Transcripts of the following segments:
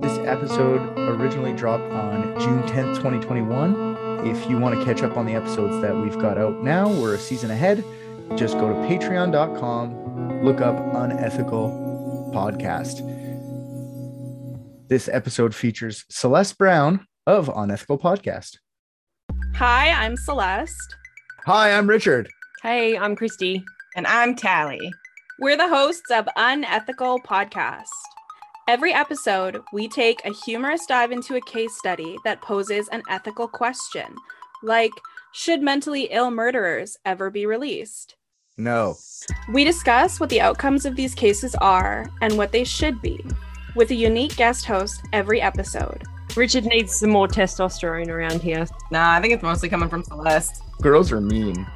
This episode originally dropped on June 10th, 2021. If you want to catch up on the episodes that we've got out now, we're a season ahead. Just go to patreon.com, look up Unethical Podcast. This episode features Celeste Brown of Unethical Podcast. Hi, I'm Celeste. Hi, I'm Richard. Hey, I'm Christy. And I'm Tally. We're the hosts of Unethical Podcast. Every episode, we take a humorous dive into a case study that poses an ethical question, like should mentally ill murderers ever be released? No. We discuss what the outcomes of these cases are and what they should be, with a unique guest host every episode. Richard needs some more testosterone around here. Nah, I think it's mostly coming from Celeste. Girls are mean.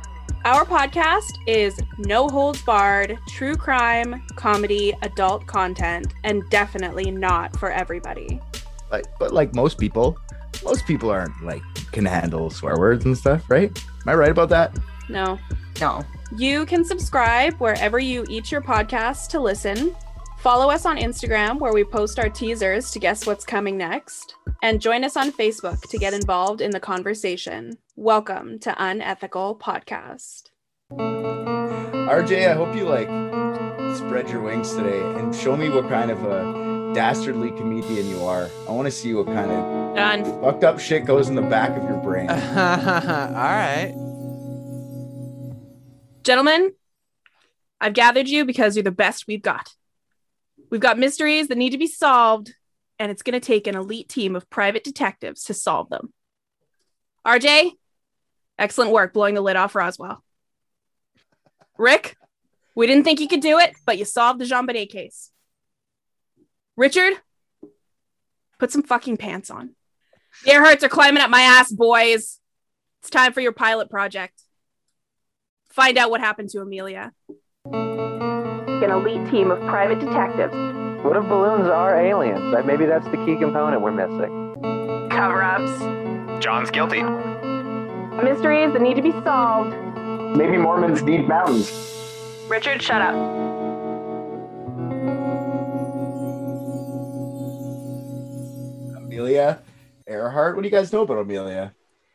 Our podcast is no holds barred, true crime, comedy, adult content, and definitely not for everybody. But, but like most people, most people aren't like can handle swear words and stuff, right? Am I right about that? No. No. You can subscribe wherever you eat your podcast to listen. Follow us on Instagram where we post our teasers to guess what's coming next. And join us on Facebook to get involved in the conversation. Welcome to Unethical Podcast. RJ, I hope you like spread your wings today and show me what kind of a dastardly comedian you are. I want to see what kind of Done. fucked up shit goes in the back of your brain. All right. Gentlemen, I've gathered you because you're the best we've got. We've got mysteries that need to be solved, and it's going to take an elite team of private detectives to solve them. RJ, excellent work blowing the lid off Roswell. Rick, we didn't think you could do it, but you solved the JonBenét case. Richard, put some fucking pants on. The air hurts are climbing up my ass, boys. It's time for your pilot project. Find out what happened to Amelia. An elite team of private detectives. What if balloons are aliens? Maybe that's the key component we're missing. Cover ups. John's guilty. Mysteries that need to be solved. Maybe Mormons need mountains. Richard, shut up. Amelia Earhart. What do you guys know about Amelia?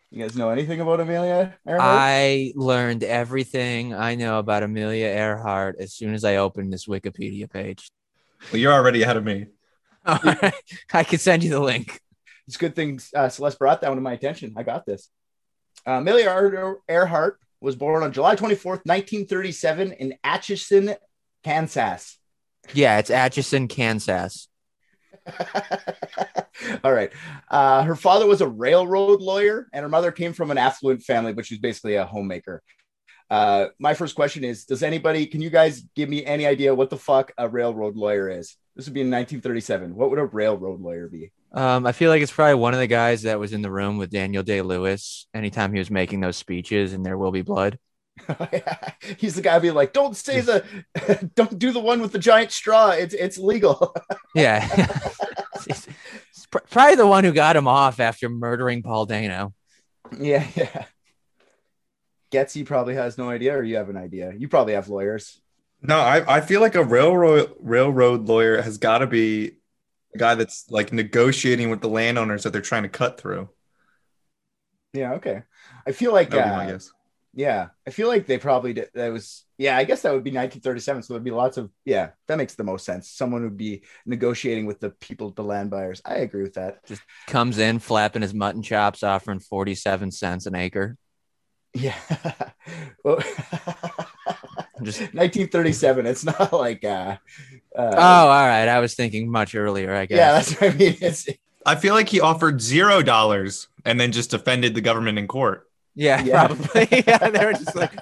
You guys know anything about Amelia Earhart? I learned everything I know about Amelia Earhart as soon as I opened this Wikipedia page. Well, you're already ahead of me. All right. I can send you the link. it's a good thing uh, Celeste brought that one to my attention. I got this. Uh, Amelia Earhart was born on July 24th, 1937, in Atchison, Kansas. Yeah, it's Atchison, Kansas. All right. Uh, her father was a railroad lawyer, and her mother came from an affluent family, but she's basically a homemaker. Uh, my first question is Does anybody, can you guys give me any idea what the fuck a railroad lawyer is? This would be in 1937. What would a railroad lawyer be? Um, I feel like it's probably one of the guys that was in the room with Daniel Day Lewis anytime he was making those speeches and there will be blood. yeah. He's the guy being like, "Don't say the, don't do the one with the giant straw. It's it's legal." Yeah. It's pr- probably the one who got him off after murdering Paul Dano. yeah, yeah. Getsy probably has no idea, or you have an idea. You probably have lawyers. No, I, I feel like a railroad railroad lawyer has got to be a guy that's like negotiating with the landowners that they're trying to cut through. Yeah, okay. I feel like, That my uh, guess. yeah, I feel like they probably did. That was, yeah, I guess that would be 1937. So there'd be lots of, yeah, that makes the most sense. Someone would be negotiating with the people, the land buyers. I agree with that. Just comes in flapping his mutton chops, offering 47 cents an acre. Yeah. well, Just 1937. It's not like, uh, uh, Oh, all right. I was thinking much earlier, I guess. yeah, that's what I mean. It's, I feel like he offered zero dollars and then just defended the government in court. yeah, Yeah. probably. yeah, they were just like,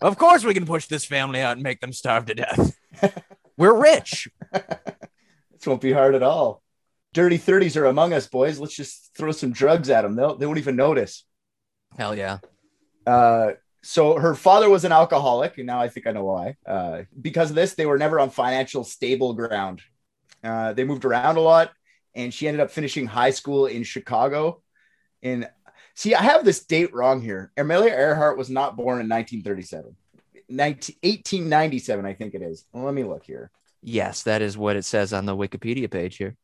of course we can push this family out and make them starve to death. We're rich. This won't be hard at all. Dirty 30s are among us, boys. Let's just throw some drugs at them. They'll, they won't even notice. Hell yeah. Uh, so her father was an alcoholic, and now I think I know why. Uh, because of this, they were never on financial stable ground. Uh, they moved around a lot, and she ended up finishing high school in Chicago. In see, I have this date wrong here. Amelia Earhart was not born in 1937. 19, 1897, I think it is. Well, let me look here. Yes, that is what it says on the Wikipedia page here.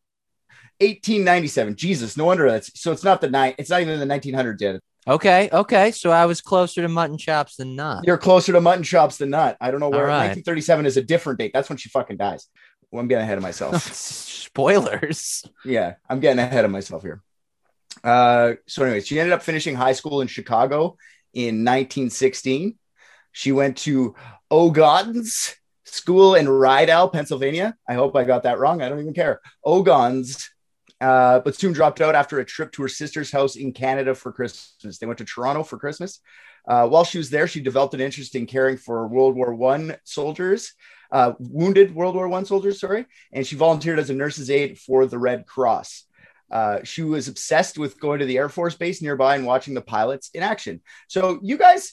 1897. Jesus, no wonder that's so. It's not the nine. It's not even the 1900s yet. Okay, okay. So I was closer to mutton chops than not. You're closer to mutton chops than not. I don't know where. Right. 1937 is a different date. That's when she fucking dies. Well, I'm getting ahead of myself. Spoilers. yeah, I'm getting ahead of myself here. Uh, so, anyways, she ended up finishing high school in Chicago in 1916. She went to Ogontz School in Rydal, Pennsylvania. I hope I got that wrong. I don't even care. Ogontz, uh, but soon dropped out after a trip to her sister's house in Canada for Christmas. They went to Toronto for Christmas. Uh, while she was there, she developed an interest in caring for World War One soldiers, uh, wounded World War One soldiers. Sorry, and she volunteered as a nurse's aide for the Red Cross. Uh, she was obsessed with going to the Air Force Base nearby and watching the pilots in action. So you guys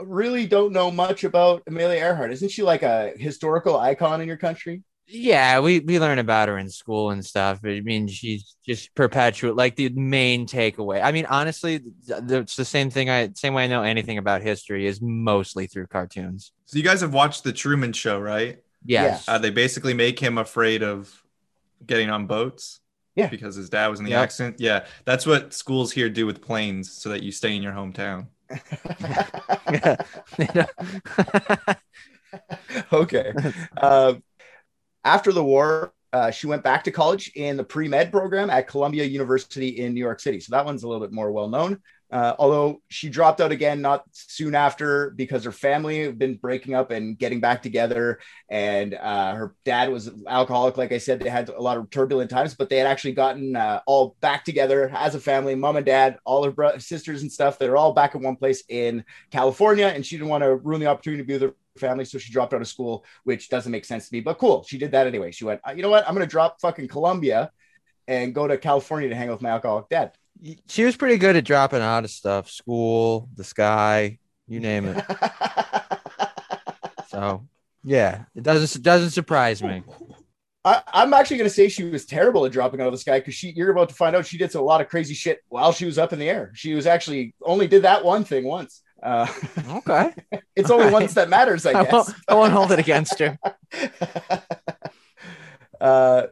really don't know much about Amelia Earhart. Isn't she like a historical icon in your country? Yeah, we we learn about her in school and stuff. I mean, she's just perpetuate like the main takeaway. I mean, honestly, th- it's the same thing. I same way I know anything about history is mostly through cartoons. So you guys have watched the Truman Show, right? Yes. Uh, they basically make him afraid of getting on boats. Yeah. Because his dad was in the Yep. accident. Yeah. That's what schools here do with planes so that you stay in your hometown. okay. Uh, after the war, uh, she went back to college in the pre med program at Columbia University in New York City. So that one's a little bit more well known. Uh, although she dropped out again not soon after because her family had been breaking up and getting back together. And uh, her dad was alcoholic. Like I said, they had a lot of turbulent times, but they had actually gotten uh, all back together as a family mom and dad, all her bro- sisters and stuff. They're all back in one place in California. And she didn't want to ruin the opportunity to be with her family. So she dropped out of school, which doesn't make sense to me, but cool. She did that anyway. She went, "Uh, you know what? I'm going to drop fucking Columbia and go to California to hang out with my alcoholic dad. she was pretty good at dropping out of stuff. School, the sky, you name it. So yeah, it doesn't it doesn't surprise me. I, I'm actually going to say she was terrible at dropping out of the sky because she you're about to find out she did a lot of crazy shit while she was up in the air. She was actually only did that one thing once. Uh, Okay, it's only right. once that matters, I I guess. won't, I won't hold it against you. uh,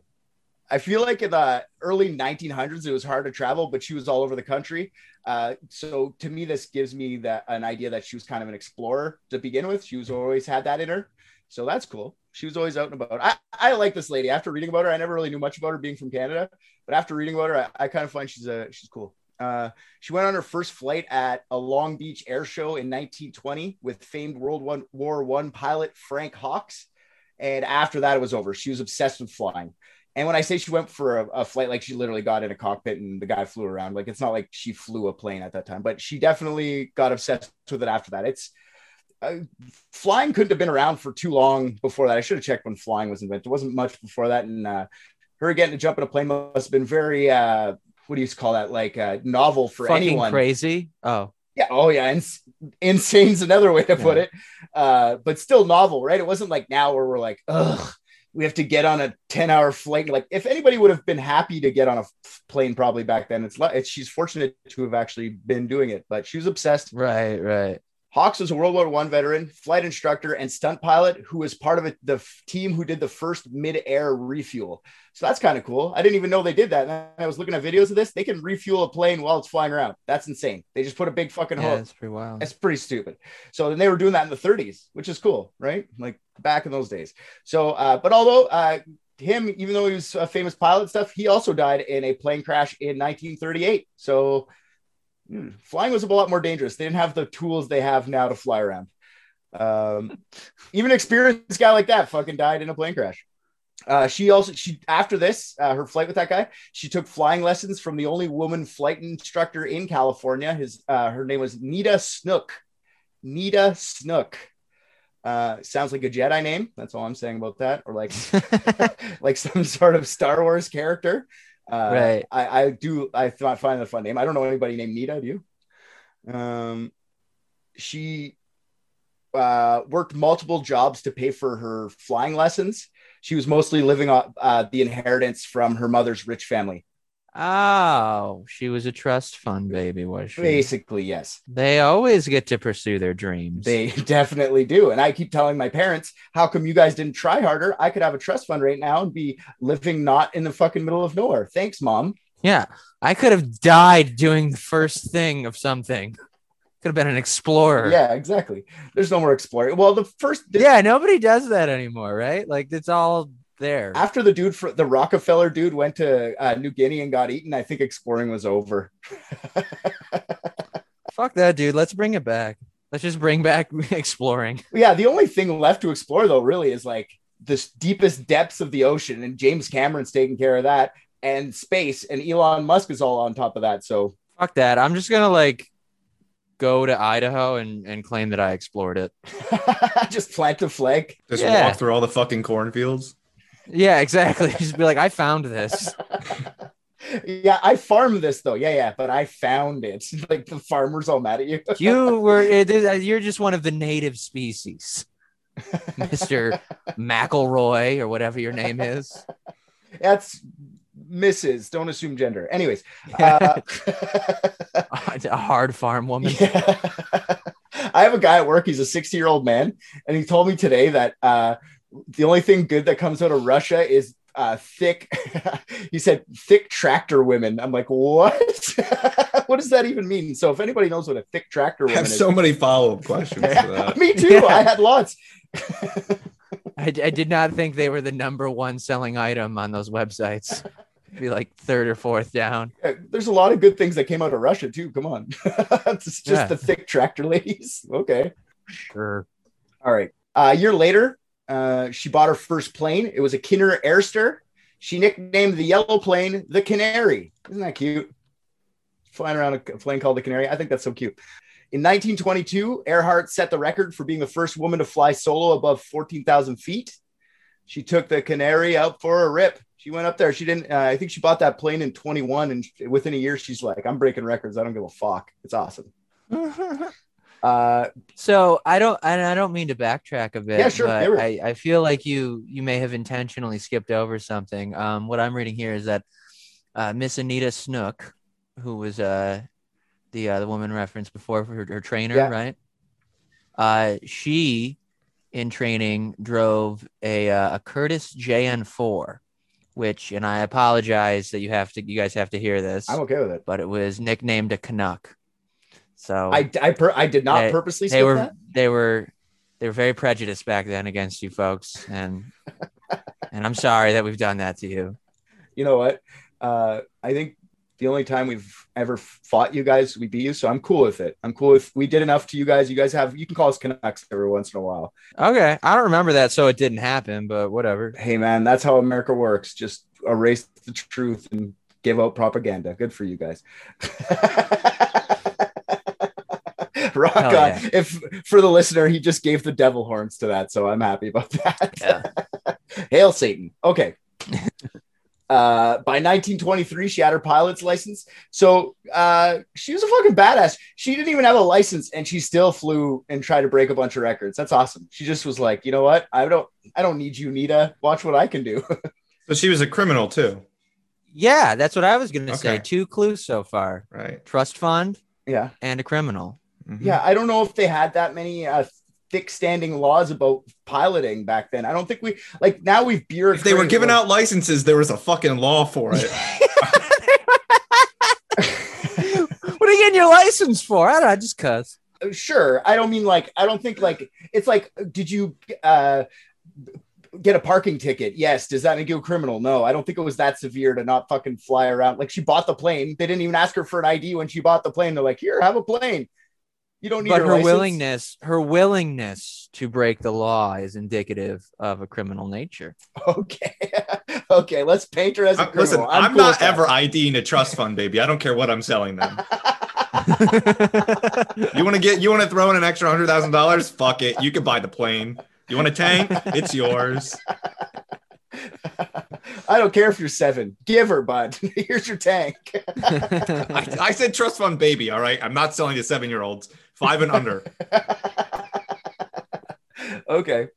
I feel like in the early 1900s, it was hard to travel, but she was all over the country. Uh, so to me, this gives me that an idea that she was kind of an explorer to begin with. She was always had that in her, so that's cool. She was always out and about. I, I like this lady. After reading about her, I never really knew much about her being from Canada, but after reading about her, I, I kind of find she's a she's cool. Uh, she went on her first flight at a Long Beach air show in 1920 with famed World War One pilot Frank Hawks. And after that, it was over. She was obsessed with flying. And when I say she went for a, a flight, like she literally got in a cockpit and the guy flew around. Like it's not like she flew a plane at that time, but she definitely got obsessed with it after that. It's uh, flying couldn't have been around for too long before that. I should have checked when flying was invented. It wasn't much before that. And uh, her getting to jump in a plane must have been very, uh, what do you call that? Like uh, novel for Fucking anyone. crazy. Oh, Yeah. Oh, yeah. Ins- insane's another way to put Yeah. it. Uh, but still novel, right? It wasn't like now where we're like, ugh, we have to get on a 10 hour flight. Like, if anybody would have been happy to get on a plane probably back then, it's, it's she's fortunate to have actually been doing it, but she was obsessed. right, right. Hawks was a World War One veteran, flight instructor, and stunt pilot who was part of it, the f- team who did the first mid-air refuel. So that's kind of cool. I didn't even know they did that. And I was looking at videos of this. They can refuel a plane while it's flying around. That's insane. They just put a big fucking Yeah, hole. that's pretty wild. It's pretty stupid. So then they were doing that in the 30s, which is cool, right? Like back in those days. So, uh, but although uh, him, even though he was a famous pilot stuff, he also died in a plane crash in 1938. So flying was a lot more dangerous. They didn't have the tools they have now to fly around. Um, even an experienced guy like that fucking died in a plane crash. Uh, she also she after this uh, her flight with that guy she took flying lessons from the only woman flight instructor in California. His uh, her name was Neta Snook. Neta Snook. Uh, sounds like a Jedi name. That's all I'm saying about that. Or like like some sort of Star Wars character uh, Right. I, I do I th- find a fun name I don't know anybody named Neta do you um she uh, worked multiple jobs to pay for her flying lessons. She was mostly living on uh, the inheritance from her mother's rich family. Oh, she was a trust fund baby, was she? Basically, yes. They always get to pursue their dreams. They definitely do. And I keep telling my parents, how come you guys didn't try harder? I could have a trust fund right now and be living not in the fucking middle of nowhere. Thanks, mom. yeah, I could have died doing the first thing of something. Could have been an explorer. Yeah, exactly. There's no more exploring. Well, the first Yeah, nobody does that anymore, right? Like it's all there. after the dude for the Rockefeller dude went to uh, New Guinea and got eaten, I think exploring was over. Fuck that, dude. Let's bring it back. Let's just bring back exploring. Yeah, the only thing left to explore though really is like the deepest depths of the ocean, and James Cameron's taking care of that, and space, and Elon Musk is all on top of that. So Fuck that. I'm just gonna like go to Idaho and, and claim that I explored it. just plant a flag. Just Yeah. walk through all the fucking cornfields. Yeah, exactly. just be like, I found this. yeah, I farmed this though. Yeah, yeah, but I found it. Like the farmers all mad at you. You were it is- you're just one of the native species. Mr. McElroy or whatever your name is. That's Mrs. Don't assume gender. Anyways, uh, a hard farm woman. yeah. I have a guy at work. He's a 60 year old man, and he told me today that uh, the only thing good that comes out of Russia is uh, thick. he said thick tractor women. I'm like, what? what does that even mean? So if anybody knows what a thick tractor I woman have is, so many follow up questions to that. me too. I had lots. I, I did not think they were the number one selling item on those websites. Be like third or fourth down. Uh, There's a lot of good things that came out of Russia too. Come on, it's just Yeah. the thick tractor ladies. Okay. Sure. All right. Uh, a year later, uh, she bought her first plane. It was a Kinner Airster. She nicknamed the yellow plane the Canary. Isn't that cute? Flying around a plane called the Canary. I think that's so cute. In 1922, Earhart set the record for being the first woman to fly solo above 14,000 feet. She took the Canary out for a rip. She went up there. She didn't, uh, I think she bought that plane in 21. And within a year, she's like, I'm breaking records. I don't give a fuck. It's awesome. Uh, so I don't and I don't mean to backtrack a bit. Yeah, sure, but. I, I feel like you you may have intentionally skipped over something. Um, what I'm reading here is that uh, Miss Anita Snook, who was uh the uh, the woman referenced before for her, her trainer, Yeah. right? Uh, she in training drove a uh, a Curtiss JN4, which and I apologize that you have to you guys have to hear this, I'm okay with it. but it was nicknamed a Canuck. So I, I, per, I did not They- purposely they were that. they were they were very prejudiced back then against you folks and and i'm sorry that we've done that to you you know what? Uh, I think the only time we've ever fought you guys, we beat you. So I'm cool with it. I'm cool if we did enough to you guys. You guys have, you can call us Canucks every once in a while. okay i don't remember that so it didn't happen but whatever Hey, man, that's how America works. Just erase the truth and give out propaganda. Good for you guys. Rock Hell on. yeah. If for the listener, he just gave the devil horns to that. So I'm happy about that. Yeah. Hail Satan. Okay. Uh, by 1923, she had her pilot's license. So uh, she was a fucking badass. She didn't even have a license, and she still flew and tried to break a bunch of records. That's awesome. She just was like, you know what? I don't, I don't need you, Neta. Watch what I can do. So she was a criminal too, yeah that's what i was gonna say two clues so far right? trust fund yeah, and a criminal Mhm. yeah. I don't know if they had that many uh, thick standing laws about piloting back then. I don't think we like now we've If they were bureaucratic- giving out licenses, there was a fucking law for it. what are you getting your license for i don't know just cuz sure i don't mean like i don't think like it's like did you uh get a parking ticket yes does that make you a criminal no i don't think it was that severe to not fucking fly around like she bought the plane they didn't even ask her for an id when she bought the plane they're like here have a plane you don't need but her, her license. willingness her willingness to break the law is indicative of a criminal nature okay okay let's paint her as a I'm- listen, criminal I'm, cool not with that. ever IDing a trust fund, baby. I don't care what I'm selling them. You want to get, you want to throw in an extra hundred thousand dollars? Fuck it. You can buy the plane. You want a tank? It's yours. i don't care if you're seven give her bud here's your tank I, I said trust fund, baby. All right. I'm not selling to seven year olds, five and under. okay.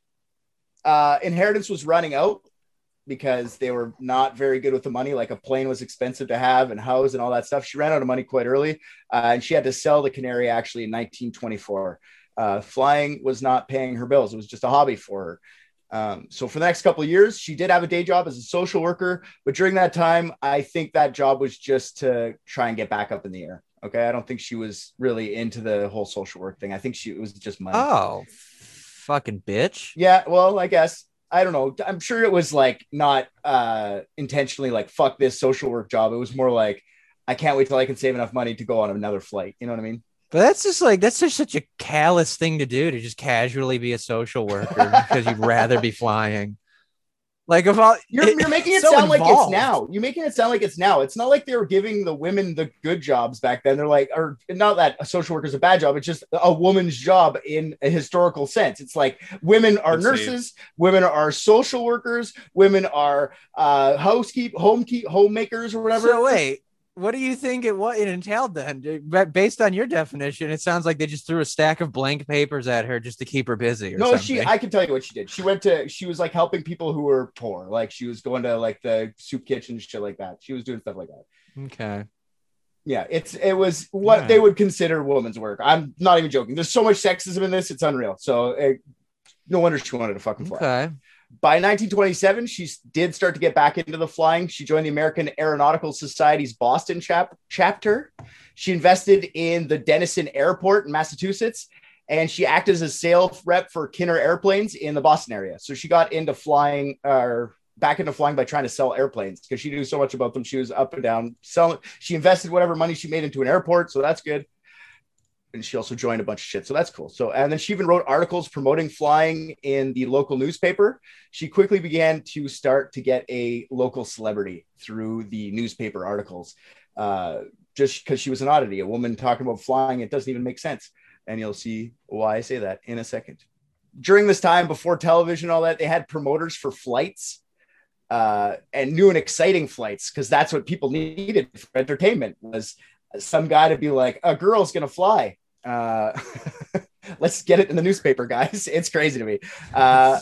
Uh, inheritance was running out. because they were not very good with the money. Like a plane was expensive to have and house and all that stuff. She ran out of money quite early, uh, and she had to sell the Canary actually in 1924. Uh, flying was not paying her bills; it was just a hobby for her. Um, so for the next couple of years, she did have a day job as a social worker, but during that time, I think that job was just to try and get back up in the air. Okay, I don't think she was really into the whole social work thing. I think she it was just money. Oh, fucking bitch. Yeah, well, I guess I don't know. I'm sure it was like not uh intentionally like fuck this social work job. It was more like I can't wait till I can save enough money to go on another flight. You know what I mean? But that's just like that's just such a callous thing to do to just casually be a social worker because you'd rather be flying. Like if all You're, you're making it so sound like it's now. You're making it sound like it's now. It's not like they were giving the women the good jobs back then. They're like, or not that a social worker is a bad job. It's just a woman's job in a historical sense. It's like women are Let's see. nurses, women are social workers, women are uh, housekeep, home keep, homemakers, or whatever. So wait, what do you think it what it entailed then? Based on your definition, it sounds like they just threw a stack of blank papers at her just to keep her busy. Or no, something. she. I can tell you what she did. She went to. She was like helping people who were poor. Like she was going to like the soup kitchen, shit like that. She was doing stuff like that. okay. Yeah, it's it was what Yeah. they would consider woman's work. I'm not even joking. There's so much sexism in this; it's unreal. So, it, no wonder she wanted to fucking fly. Okay. By 1927, she did start to get back into the flying. She joined the American Aeronautical Society's Boston chap- chapter. She invested in the Dennison Airport in Massachusetts, and she acted as a sales rep for Kinner Airplanes in the Boston area. So she got into flying, or back into flying by trying to sell airplanes because she knew so much about them. She was up and down selling. She invested whatever money she made into an airport, so that's good and she also joined a bunch of shit. So that's cool. So, and then she even wrote articles promoting flying in the local newspaper. She quickly began to start to get a local celebrity through the newspaper articles. Uh, just because she was an oddity, a woman talking about flying, it doesn't even make sense. And you'll see why I say that in a second. During this time, before television, all that, they had promoters for flights uh, and new and exciting flights because that's what people needed for entertainment was some guy to be like, a girl's gonna fly. Uh, let's get it in the newspaper, guys. It's crazy to me. Uh,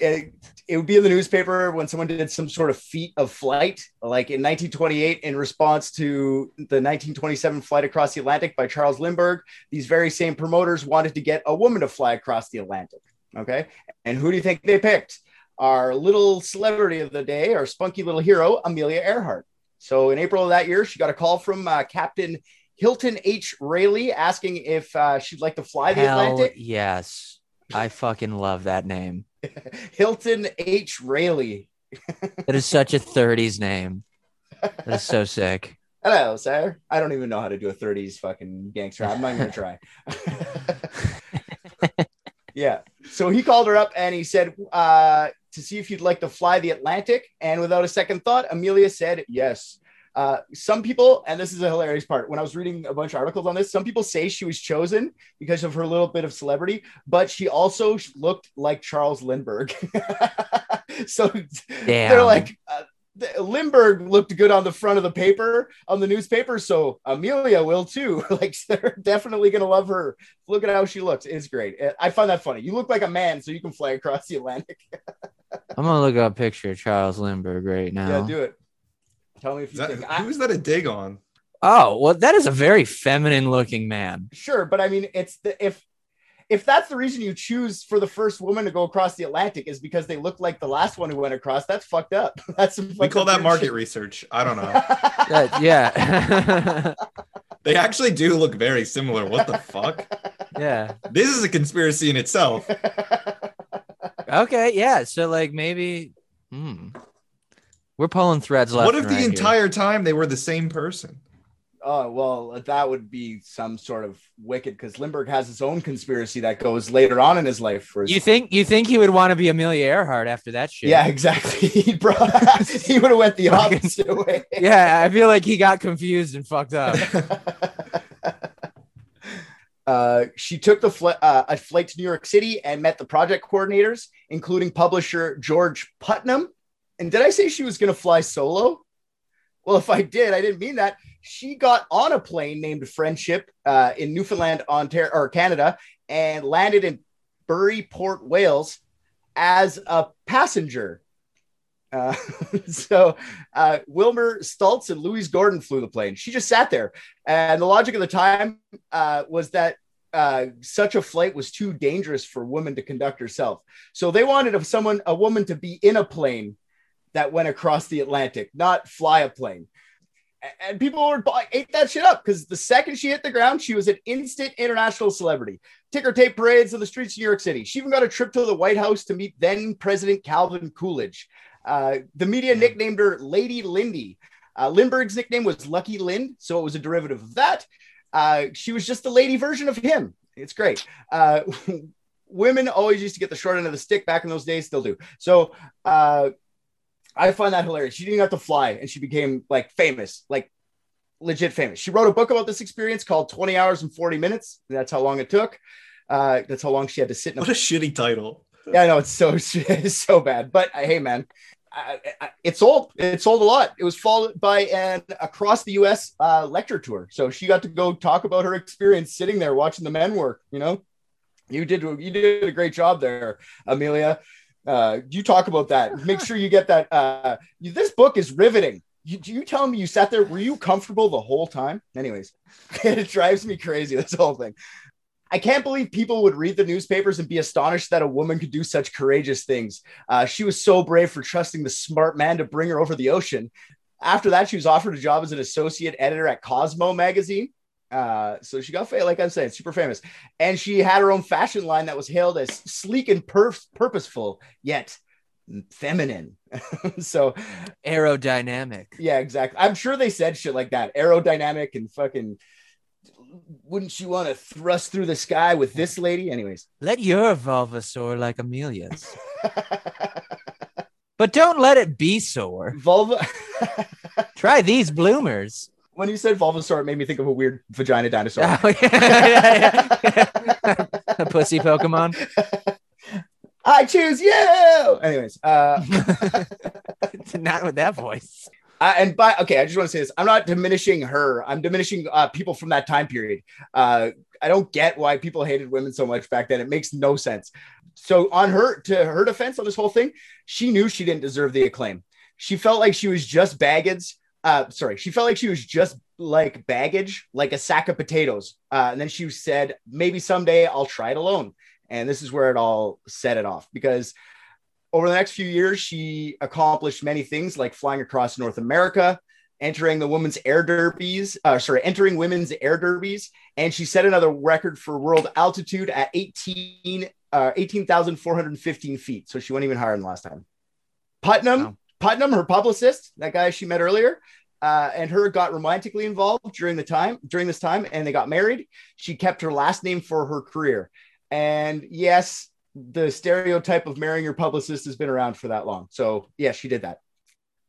it, it would be in the newspaper when someone did some sort of feat of flight, like in 1928, in response to the 1927 flight across the Atlantic by Charles Lindbergh. These very same promoters wanted to get a woman to fly across the Atlantic. Okay. And who do you think they picked? Our little celebrity of the day, our spunky little hero, Amelia Earhart. So in April of that year, she got a call from uh, Captain Hilton H. Railey asking if uh, she'd like to fly the Hell Atlantic. yes. I fucking love that name. Hilton H. Railey. That is such a 30s name. That is so sick. Hello, sir. I don't even know how to do a 30s fucking gangster. I'm not even gonna try. yeah. So he called her up and he said uh, to see if you'd like to fly the Atlantic. And without a second thought, Amelia said yes. Uh, some people, and this is a hilarious part, when I was reading a bunch of articles on this, some people say she was chosen because of her little bit of celebrity, but she also looked like Charles Lindbergh. so they're like, uh, Lindbergh looked good on the front of the paper on the newspaper, so Amelia will too. like they're definitely gonna love her. Look at how she looks; it's great. Uh, I find that funny. You look like a man, so you can fly across the Atlantic. I'm gonna look up a picture of Charles Lindbergh right now. Yeah, do it. Tell me if Is you that, think. I, who is that a dig on? Oh, well, that is a very feminine looking man. sure, but I mean, it's the if if that's the reason you choose for the first woman to go across the Atlantic is because they look like the last one who went across. That's fucked up. That's some We call that market shit. research. I don't know. That- yeah. they actually do look very similar. What the fuck? yeah. This is a conspiracy in itself. Okay. Yeah. So, like, maybe. Hmm. We're pulling threads left. What if and the right here. entire time they were the same person? Oh well, that would be some sort of wicked because Lindbergh has his own conspiracy that goes later on in his life. For his, You think you think he would want to be Amelia Earhart after that shit? yeah, exactly. he brought, he would have went the opposite way. Yeah, I feel like he got confused and fucked up. uh, she took the fl- uh, a flight to New York City and met the project coordinators, including publisher George Putnam. And did I say she was going to fly solo? Well, if I did, I didn't mean that. She got on a plane named Friendship uh, in Newfoundland, Ontario, or Canada, and landed in Burry Port, Wales, as a passenger. Uh, so uh, Wilmer Stultz and Louise Gordon flew the plane. She just sat there, and the logic of the time uh, was that uh, such a flight was too dangerous for women to conduct herself. So they wanted of someone, a woman, to be in a plane that went across the Atlantic, not fly a plane. And people were ate that shit up because the second she hit the ground, she was an instant international celebrity. Ticker tape parades in the streets of New York City. She even got a trip to the White House to meet then President Calvin Coolidge. Uh, the media nicknamed her Lady Lindy. Uh, Lindbergh's nickname was Lucky Lind, so it was a derivative of that. Uh, she was just the lady version of him. It's great. Uh, women always used to get the short end of the stick back in those days, still do. So uh, I find that hilarious. She didn't have to fly, and she became like famous, like legit famous. She wrote a book about this experience called 20 Hours and 40 Minutes. That's how long it took. Uh, that's how long she had to sit in a What a shitty title. yeah, I know it's so it's so bad. But uh, hey, man, I, I, it sold. It sold a lot. It was followed by an across the U.S. Uh, lecture tour. So she got to go talk about her experience sitting there watching the men work. You know, you did you did a great job there, Amelia. Uh, you talk about that. Make sure you get that. Uh, you- this book is riveting. You, you tell me you sat there. Were you comfortable the whole time? Anyways, it drives me crazy. This whole thing. I can't believe people would read the newspapers and be astonished that a woman could do such courageous things. Uh, she was so brave for trusting the smart man to bring her over the ocean. After that, she was offered a job as an associate editor at Cosmo magazine. Uh, so she got, like I'm saying, super famous. And she had her own fashion line that was hailed as sleek and perf- purposeful, yet feminine. so Aerodynamic. yeah, exactly. I'm sure they said shit like that. Aerodynamic and fucking. Wouldn't you want to thrust through the sky with this lady? Anyways. Let your vulva soar like Amelia's, but don't let it be sore. Vulva. Try these bloomers. When you said Bulbasaur, it made me think of a weird vagina dinosaur. Oh, yeah, yeah, yeah. A pussy Pokemon. I choose you. Anyways, uh, Not with that voice. I, and by okay, I just want to say this. I'm not diminishing her. I'm diminishing uh, people from that time period. Uh, I don't get why people hated women so much back then. It makes no sense. So on her to her defense on this whole thing, she knew she didn't deserve the acclaim. She felt like she was just baggage. Uh, sorry, she felt like she was just like baggage, like a sack of potatoes. Uh, and then she said, maybe someday I'll try it alone. And this is where it all set it off because over the next few years, she accomplished many things like flying across North America, entering the women's air derbies, uh, sorry, entering women's air derbies. And she set another record for world altitude at 18, uh, 18,415 feet. So she went even higher than last time. Putnam, Wow. Putnam, her publicist, that guy she met earlier, uh, and her got romantically involved during the time, during this time, and they got married. She kept her last name for her career. And yes, the stereotype of marrying your publicist has been around for that long. So, yeah, she did that.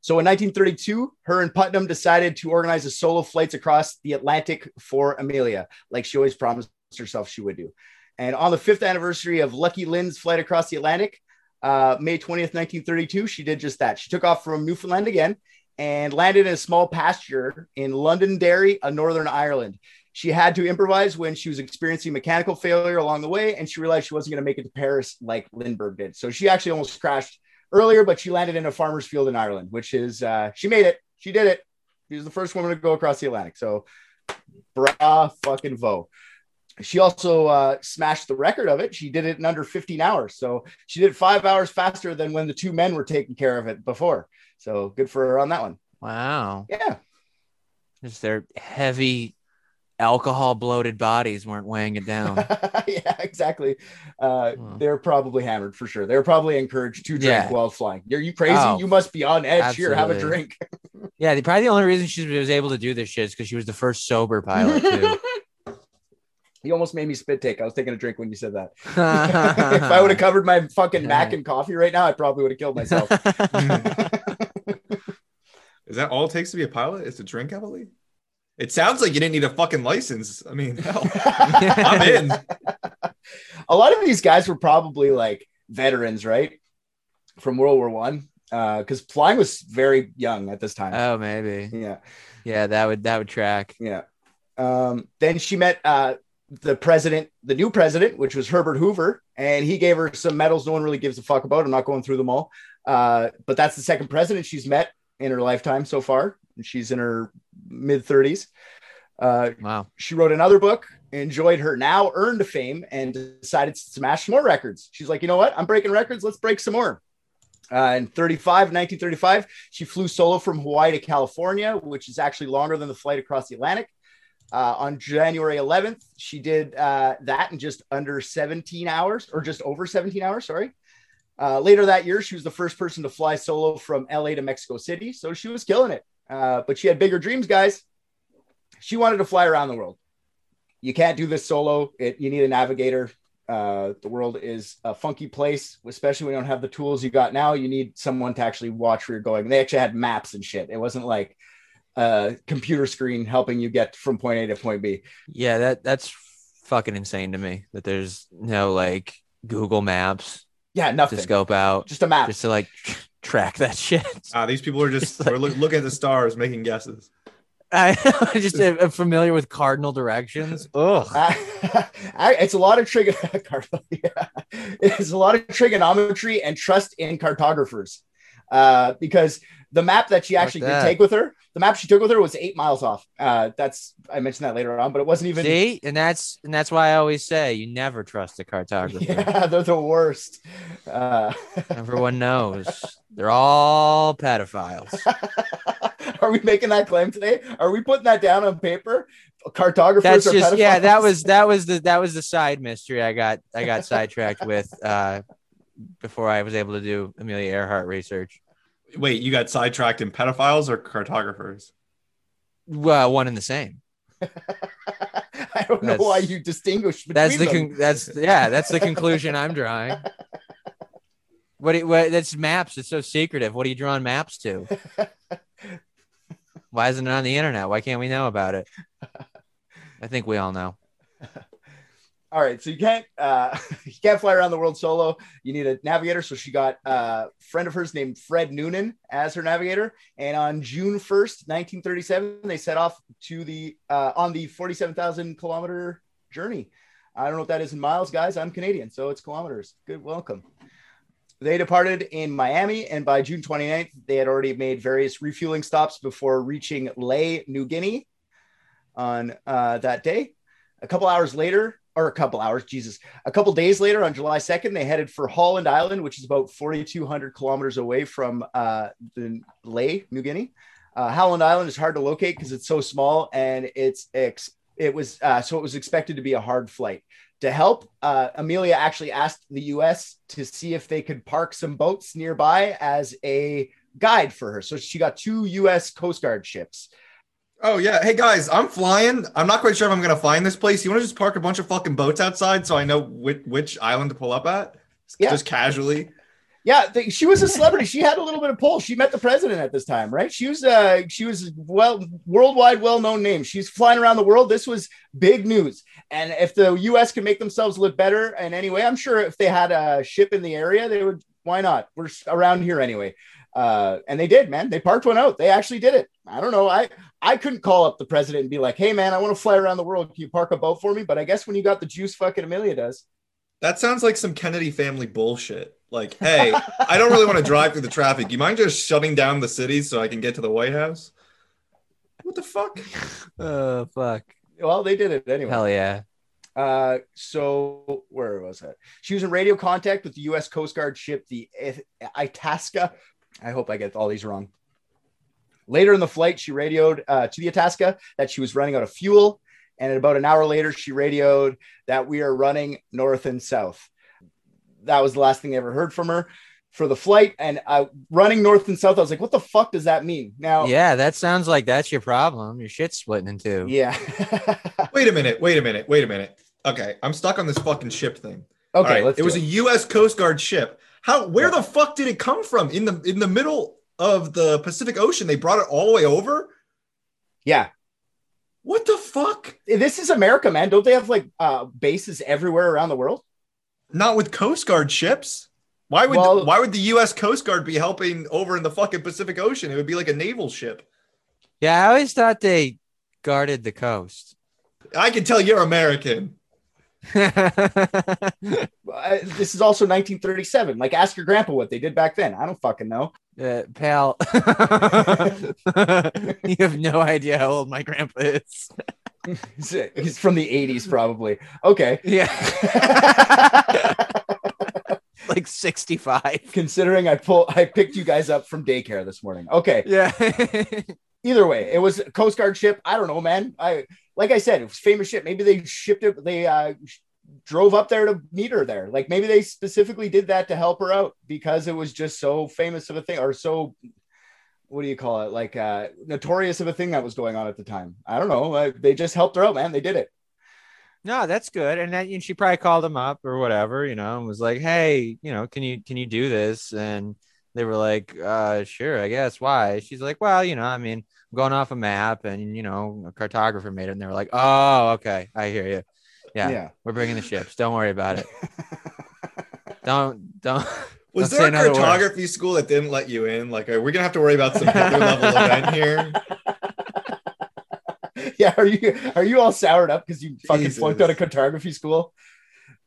So in 1932, her and Putnam decided to organize a solo flights across the Atlantic for Amelia, like she always promised herself she would do. And on the fifth anniversary of Lucky Lynn's flight across the Atlantic, uh, May 20th, 1932, she did just that. She took off from Newfoundland again and landed in a small pasture in Londonderry, uh, Northern Ireland. She had to improvise when she was experiencing mechanical failure along the way, and she realized she wasn't going to make it to Paris like Lindbergh did. So she actually almost crashed earlier, but she landed in a farmer's field in Ireland, which is uh, she made it. She did it. She was the first woman to go across the Atlantic. So, bra fucking vo. She also uh, smashed the record of it. She did it in under 15 hours. So she did five hours faster than when the two men were taking care of it before. So good for her on that one. Wow. Yeah. Just their heavy alcohol bloated bodies weren't weighing it down. yeah, exactly. Uh. They're probably hammered for sure. They're probably encouraged to drink Yeah. while flying. Are you crazy? Oh, you must be on edge here. Have a drink. yeah, probably the only reason she was able to do this shit is because she was the first sober pilot too. You almost made me spit take. I was taking a drink when you said that. if I would have covered my fucking mac and coffee right now, I probably would have killed myself. Is that all it takes to be a pilot? Is to drink heavily? It sounds like you didn't need a fucking license. I mean, hell, I'm in. a lot of these guys were probably like veterans, right? From World War One. Because flying was very young at this time. oh, maybe. yeah. Yeah, that would that would track. Yeah. Um, then she met uh, the president, the new president, which was Herbert Hoover, and he gave her some medals no one really gives a fuck about. I'm not going through them all. Uh, but that's the second president she's met in her lifetime so far. She's in her mid 30s. Uh, Wow. she wrote another book, enjoyed her now earned fame, and decided to smash some more records. She's like, you know what? I'm breaking records. Let's break some more. Uh, in 35, 1935, she flew solo from Hawaii to California, which is actually longer than the flight across the Atlantic. Uh, on January 11th, she did uh, that in just under 17 hours, or just over 17 hours. Sorry. Uh, later that year, she was the first person to fly solo from LA to Mexico City, so she was killing it. Uh, but she had bigger dreams, guys. She wanted to fly around the world. You can't do this solo. It, you need a navigator. Uh, the world is a funky place, especially when you don't have the tools you got now. You need someone to actually watch where you're going. They actually had maps and shit. It wasn't like a computer screen helping you get from point A to point B. Yeah, that that's fucking insane to me that there's no like Google Maps Yeah, nothing to scope out Just a map. just to like track that shit. Ah, these people are just It's like- we're look, looking at the stars, making guesses. I just am familiar with cardinal directions. Ugh. I, it's a lot of trig- yeah. It's a lot of trigonometry and trust in cartographers. Uh, because the map that she actually did that. take with her, the map she took with her was eight miles off. Uh, that's I mentioned that later on, but it wasn't even. See, and that's and that's why I always say you never trust a cartographer. Yeah, they're the worst. Uh, Everyone knows they're all pedophiles. are we making that claim today? Are we putting that down on paper? Cartographers That's just yeah. That was that was the that was the side mystery I got I got sidetracked with uh before I was able to do Amelia Earhart research. Wait, you got sidetracked in pedophiles or cartographers? Well, one and the same. I don't know why you distinguish between That's the them. con- that's yeah. That's the conclusion I'm drawing. What, do you- what that's maps. It's so secretive. What are you drawing maps to? Why isn't it on the internet? Why can't we know about it? I think we all know. All right, so you can't uh, you can't fly around the world solo. You need a navigator. So she got a friend of hers named Fred Noonan as her navigator. And on June first, nineteen thirty-seven, they set off to the uh, on the forty-seven thousand kilometer journey. I don't know what that is in miles, guys. I'm Canadian, so it's kilometers. Good, welcome. They departed in Miami, and by June 29th, they had already made various refueling stops before reaching Lae, New Guinea on uh, that day. A couple hours later, or a couple hours, Jesus, a couple days later on July 2nd, they headed for Howland Island, which is about 4,200 kilometers away from uh, the Lae, New Guinea. Uh, Howland Island is hard to locate because it's so small and it's ex- it was uh, so it was expected to be a hard flight. To help, uh, Amelia actually asked the U.S. to see if they could park some boats nearby as a guide for her. So she got two U.S. Coast Guard ships. Oh yeah. Hey guys, I'm flying. I'm not quite sure if I'm gonna find this place. You want to just park a bunch of fucking boats outside so I know which, which island to pull up at? Yeah. Just casually. Yeah, th- she was a celebrity. she had a little bit of pull. She met the president at this time, right? She was uh she was well worldwide well-known name. She's flying around the world. This was big news. And if the US can make themselves look better in any way, I'm sure if they had a ship in the area, they would why not? We're around here anyway. Uh, and they did, man. They parked one out. They actually did it. I don't know. I I couldn't call up the president and be like, "Hey, man, I want to fly around the world. Can you park a boat for me?" But I guess when you got the juice, fucking Amelia does. That sounds like some Kennedy family bullshit. Like, hey, I don't really want to drive through the traffic. You mind just shutting down the city so I can get to the White House? What the fuck? Oh fuck. Well, they did it anyway. Hell yeah. Uh, so where was that? She was in radio contact with the U.S. Coast Guard ship, the Itasca. I hope I get all these wrong. Later in the flight, she radioed uh, to the Itasca that she was running out of fuel, and about an hour later, she radioed that we are running north and south. That was the last thing I ever heard from her for the flight. And uh, running north and south, I was like, "What the fuck does that mean?" Now, Yeah, that sounds like that's your problem. Your shit's splitting in two. yeah. Wait a minute. Wait a minute. Wait a minute. Okay, I'm stuck on this fucking ship thing. okay, All right, let's. it do was a U.S. Coast Guard ship. How? Where Yeah. the fuck did it come from? In the in the middle of the Pacific Ocean, they brought it all the way over. yeah. What the fuck? this is America, man. Don't they have like uh, bases everywhere around the world? Not with Coast Guard ships. Why would Well- why would the U.S. Coast Guard be helping over in the fucking Pacific Ocean? It would be like a naval ship. Yeah, I always thought they guarded the coast. I can tell you're American. This is also 1937. Like, ask your grandpa what they did back then. I don't fucking know. Uh, pal, you have no idea how old my grandpa is. He's, from the 80s, probably. Okay. Yeah, like 65. Considering I pull, I picked you guys up from daycare this morning. Okay. Yeah. Either way, it was a Coast Guard ship. I don't know, man. I like I said, it was famous ship. Maybe they shipped it. They uh, drove up there to meet her there. Like maybe they specifically did that to help her out because it was just so famous of a thing, or so. What do you call it? Like uh, notorious of a thing that was going on at the time. I don't know. Uh, they just helped her out, man. They did it. no, that's good. And then she probably called him up or whatever, you know, and was like, "Hey, you know, can you can you do this?" And they were like, uh, "Sure, I guess." Why? She's like, "Well, you know, I mean, I'm going off a map, and you know, a cartographer made it." And they were like, "Oh, okay, I hear you. Yeah, Yeah. we're bringing the ships. Don't worry about it. don't don't." Was don't there a another word. cartography school that didn't let you in? Like, are we gonna have to worry about some other level event here? yeah. Are you are you all soured up because you fucking Jesus. flunked out of cartography school?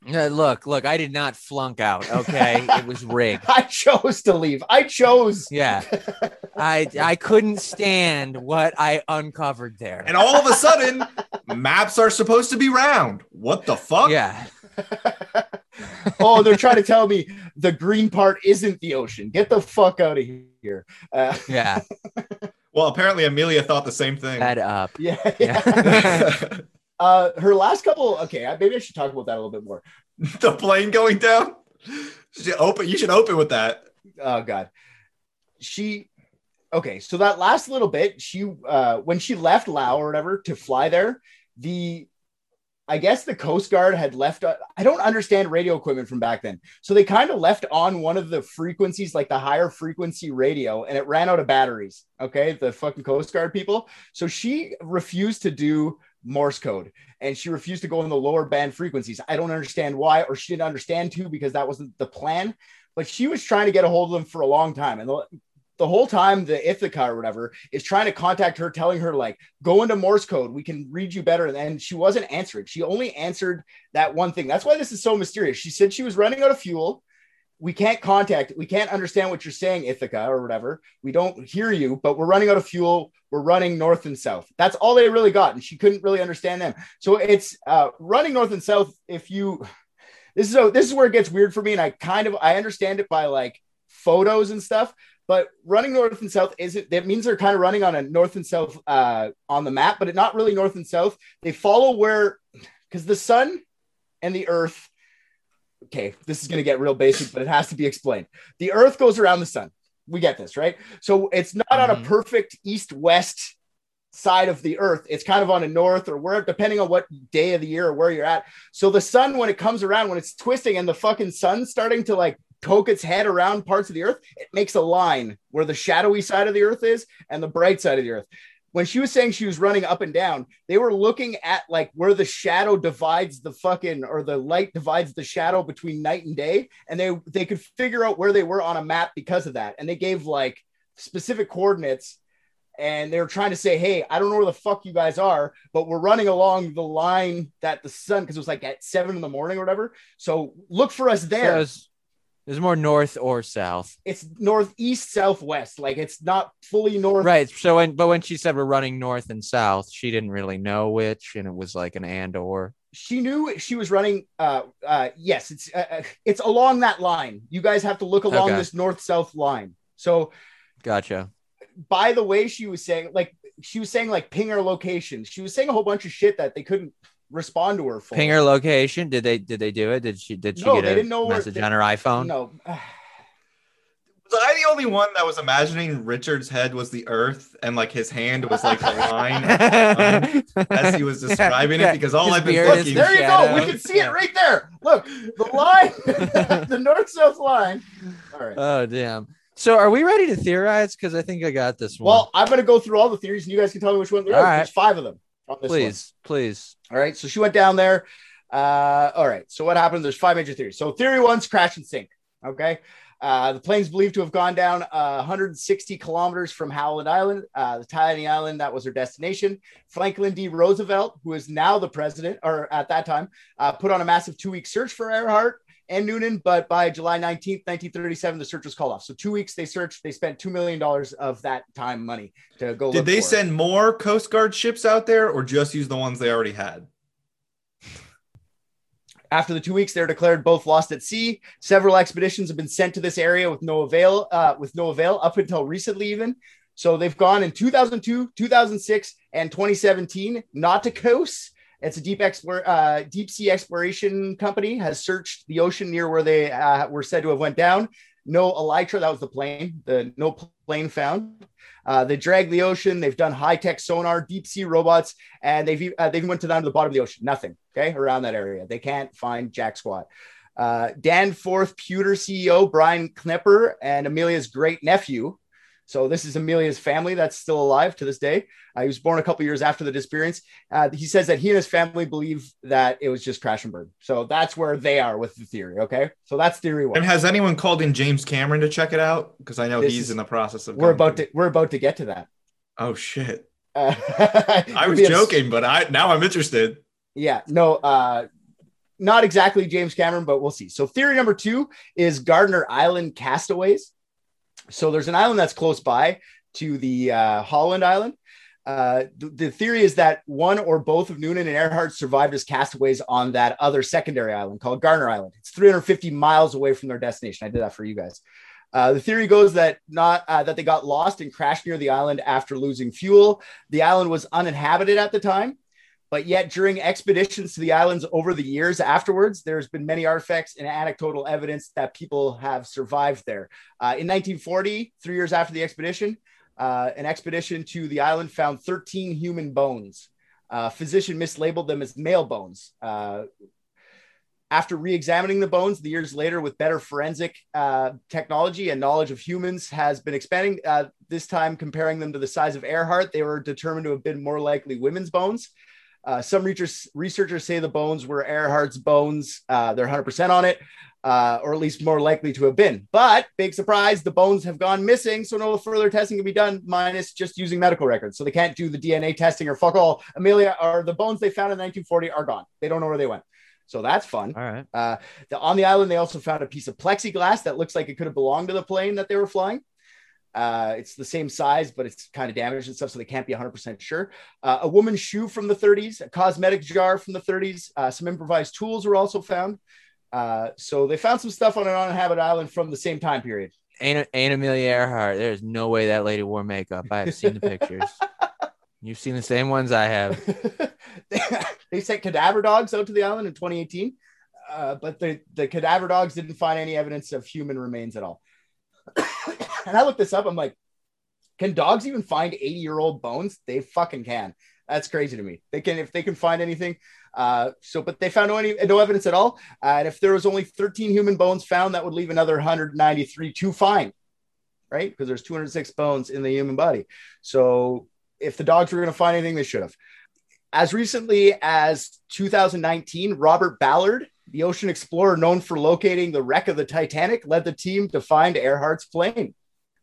Yeah, look, look, I did not flunk out. Okay, it was rigged. I chose to leave. I chose. Yeah, I I couldn't stand what I uncovered there. And all of a sudden, maps are supposed to be round. What the fuck? Yeah, oh, they're trying to tell me the green part isn't the ocean. Get the fuck out of here. Uh, yeah, Well, apparently Amelia thought the same thing. head up. yeah. Yeah. Uh, her last couple. Okay, maybe I should talk about that a little bit more. the plane going down. You should open. You should open with that. Oh God, she. Okay, so that last little bit, she uh, when she left Lae or whatever to fly there, the I guess the Coast Guard had left. uh, I don't understand radio equipment from back then, so they kind of left on one of the frequencies, like the higher frequency radio, and it ran out of batteries. Okay, the fucking Coast Guard people. So she refused to do Morse code, and she refused to go in the lower band frequencies. I don't understand why, or she didn't understand too because that wasn't the plan. But she was trying to get a hold of them for a long time, and the, the whole time the Itasca or whatever is trying to contact her, telling her like, "Go into Morse code. We can read you better." And she wasn't answering. She only answered that one thing. That's why this is so mysterious. She said she was running out of fuel. We can't contact. We can't understand what you're saying, Itasca or whatever. We don't hear you, but we're running out of fuel. We're running north and south. That's all they really got, and she couldn't really understand them. So it's uh, running north and south. If you, this is so this is where it gets weird for me, and I kind of I understand it by like photos and stuff. But running north and south isn't that means they're kind of running on a north and south uh, on the map, but not really north and south. They follow where because the sun and the earth. Okay, this is going to get real basic, but it has to be explained. The earth goes around the sun. We get this, right? So it's not on a Mhm. perfect east west side of the earth. It's kind of on a north or where, depending on what day of the year or where you're at. So the sun, when it comes around, when it's twisting and the fucking sun's starting to like poke its head around parts of the earth, it makes a line where the shadowy side of the earth is and the bright side of the earth. When she was saying she was running up and down, they were looking at like where the shadow divides the fucking or the light divides the shadow between night and day, and they they could figure out where they were on a map because of that. And they gave like specific coordinates and they were trying to say, "Hey, I don't know where the fuck you guys are, but we're running along the line that the sun because it was like at seven in the morning or whatever. So look for us there. So it's more north or south. it's northeast, southwest. Like it's not fully north. Right. So when but when she said we're running north and south, she didn't really know which, and it was like an and or. She knew she was running. Uh, uh, yes, it's uh, uh, it's along that line. You guys have to look along Okay. this north-south line. So Gotcha. by the way she was saying like she was saying like ping her location she was saying a whole bunch of shit that they couldn't respond to her for Ping her location. Did they did they do it? Did she did she No, get they a didn't know where- message they- on her iPhone? no Was I the only one that was imagining Richard's head was the Earth and like his hand was like the line as he was describing Yeah, it? Because all I've been beard is thinking, there you go we can see it right there look the line the north-south line all right Oh damn. So are we ready to theorize? Because I think I got this one. well i'm gonna go through all the theories and you guys can tell me which one there All right. there's five of them this one. please, please. All right. So she went down there. Uh, all right. So what happened? There's five major theories. So theory one's crash and sink. Okay. Uh, the plane's believed to have gone down uh, 160 kilometers from Howland Island, uh, the tiny island that was her destination. Franklin D. Roosevelt, who is now the president, or at that time, uh, put on a massive two week search for Earhart and Noonan. But by July 19th, 1937, the search was called off. So, two weeks they searched, they spent $2 million of that time money to go. Did they for it. send more Coast Guard ships out there or just use the ones they already had? After the two weeks, they're declared both lost at sea. Several expeditions have been sent to this area with no avail, uh, with no avail up until recently, even. So they've gone in 2002, 2006, and 2017. Nauticos, it's a deep explore, uh, deep sea exploration company, has searched the ocean near where they uh, were said to have went down. No Electra, that was the plane. The no plane found. Uh, they dragged the ocean. They've done high tech sonar, deep sea robots, and they've uh, they've went to down to the bottom of the ocean. Nothing. Okay, around that area, they can't find jack squat. Uh, Danforth Pewter CEO Brian Knepper and Amelia's great nephew. So this is Amelia's family that's still alive to this day. Uh, he was born a couple years after the disappearance. Uh, he says that he and his family believe that it was just crash and burn. So that's where they are with the theory. Okay, so that's theory one. And has anyone called in James Cameron to check it out? Because I know This he's is- in the process of. we're about through- to we're about to get to that. Oh shit! Uh, I was joking, but I now I'm interested. Yeah, no, uh, not exactly James Cameron, but we'll see. So, theory number two is Gardner Island castaways. So, there's an island that's close by to the uh, Howland Island. Uh, the, the theory is that one or both of Noonan and Earhart survived as castaways on that other secondary island called Gardner Island. It's 350 miles away from their destination. I did that for you guys. Uh, the theory goes that not uh, that they got lost and crashed near the island after losing fuel. The island was uninhabited at the time, but yet during expeditions to the islands over the years afterwards, there's been many artifacts and anecdotal evidence that people have survived there. Uh, in 1940, three years after the expedition, uh, an expedition to the island found 13 human bones. Uh, physician mislabeled them as male bones. Uh, after re-examining the bones the years later with better forensic uh, technology and knowledge of humans has been expanding uh, this time comparing them to the size of earhart they were determined to have been more likely women's bones uh, some researchers, researchers say the bones were earhart's bones. Uh, they're 100% on it uh, or at least more likely to have been. But big surprise the bones have gone missing so no further testing can be done minus just using medical records. So they can't do the dna testing or fuck all. Amelia or the bones they found in 1940 are gone. They don't know where they went. So that's fun. All right. uh, the, on the island, they also found a piece of plexiglass that looks like it could have belonged to the plane that they were flying. Uh, it's the same size, but it's kind of damaged and stuff, so they can't be 100% sure. Uh, a woman's shoe from the 30s, a cosmetic jar from the 30s, uh, some improvised tools were also found. Uh, so they found some stuff on an uninhabited island from the same time period. Ain't, Amelia Earhart. There's no way that lady wore makeup. I have seen the pictures. You've seen the same ones I have. they, they sent cadaver dogs out to the island in 2018, uh, but the, the cadaver dogs didn't find any evidence of human remains at all. And I looked this up. I'm like, can dogs even find 80 year old bones? They fucking can. That's crazy to me. They can if they can find anything. Uh, so, but they found no any no evidence at all. Uh, and if there was only 13 human bones found, that would leave another 193 to find, right? Because there's 206 bones in the human body. So, if the dogs were going to find anything, they should have. As recently as 2019, Robert Ballard, the ocean explorer known for locating the wreck of the Titanic, led the team to find Earhart's plane.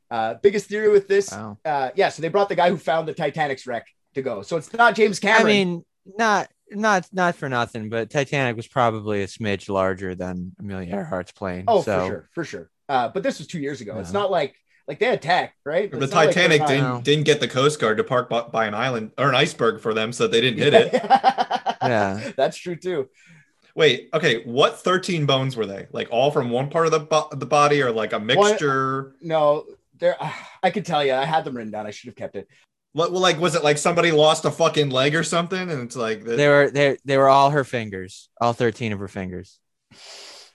Uh, biggest theory with this, Wow. uh, yeah. So they brought the guy who found the Titanic's wreck to go. So it's not James Cameron. I mean, not not not for nothing, but Titanic was probably a smidge larger than Amelia Earhart's plane. oh, so, for sure, for sure. Uh, but this was two years ago. It's not like like they had tech, right? The It's not Titanic not- didn't didn't get the Coast Guard to park by, by an island or an iceberg for them, so that they didn't hit it. Yeah. that's true too. Wait, okay, what 13 bones were they? Like all from one part of the bo- the body, or like a mixture? No, there. I could tell you, I had them written down. I should have kept it. What, well, like was it like somebody lost a fucking leg or something, and it's like the- They were they they were all her fingers, all thirteen of her fingers.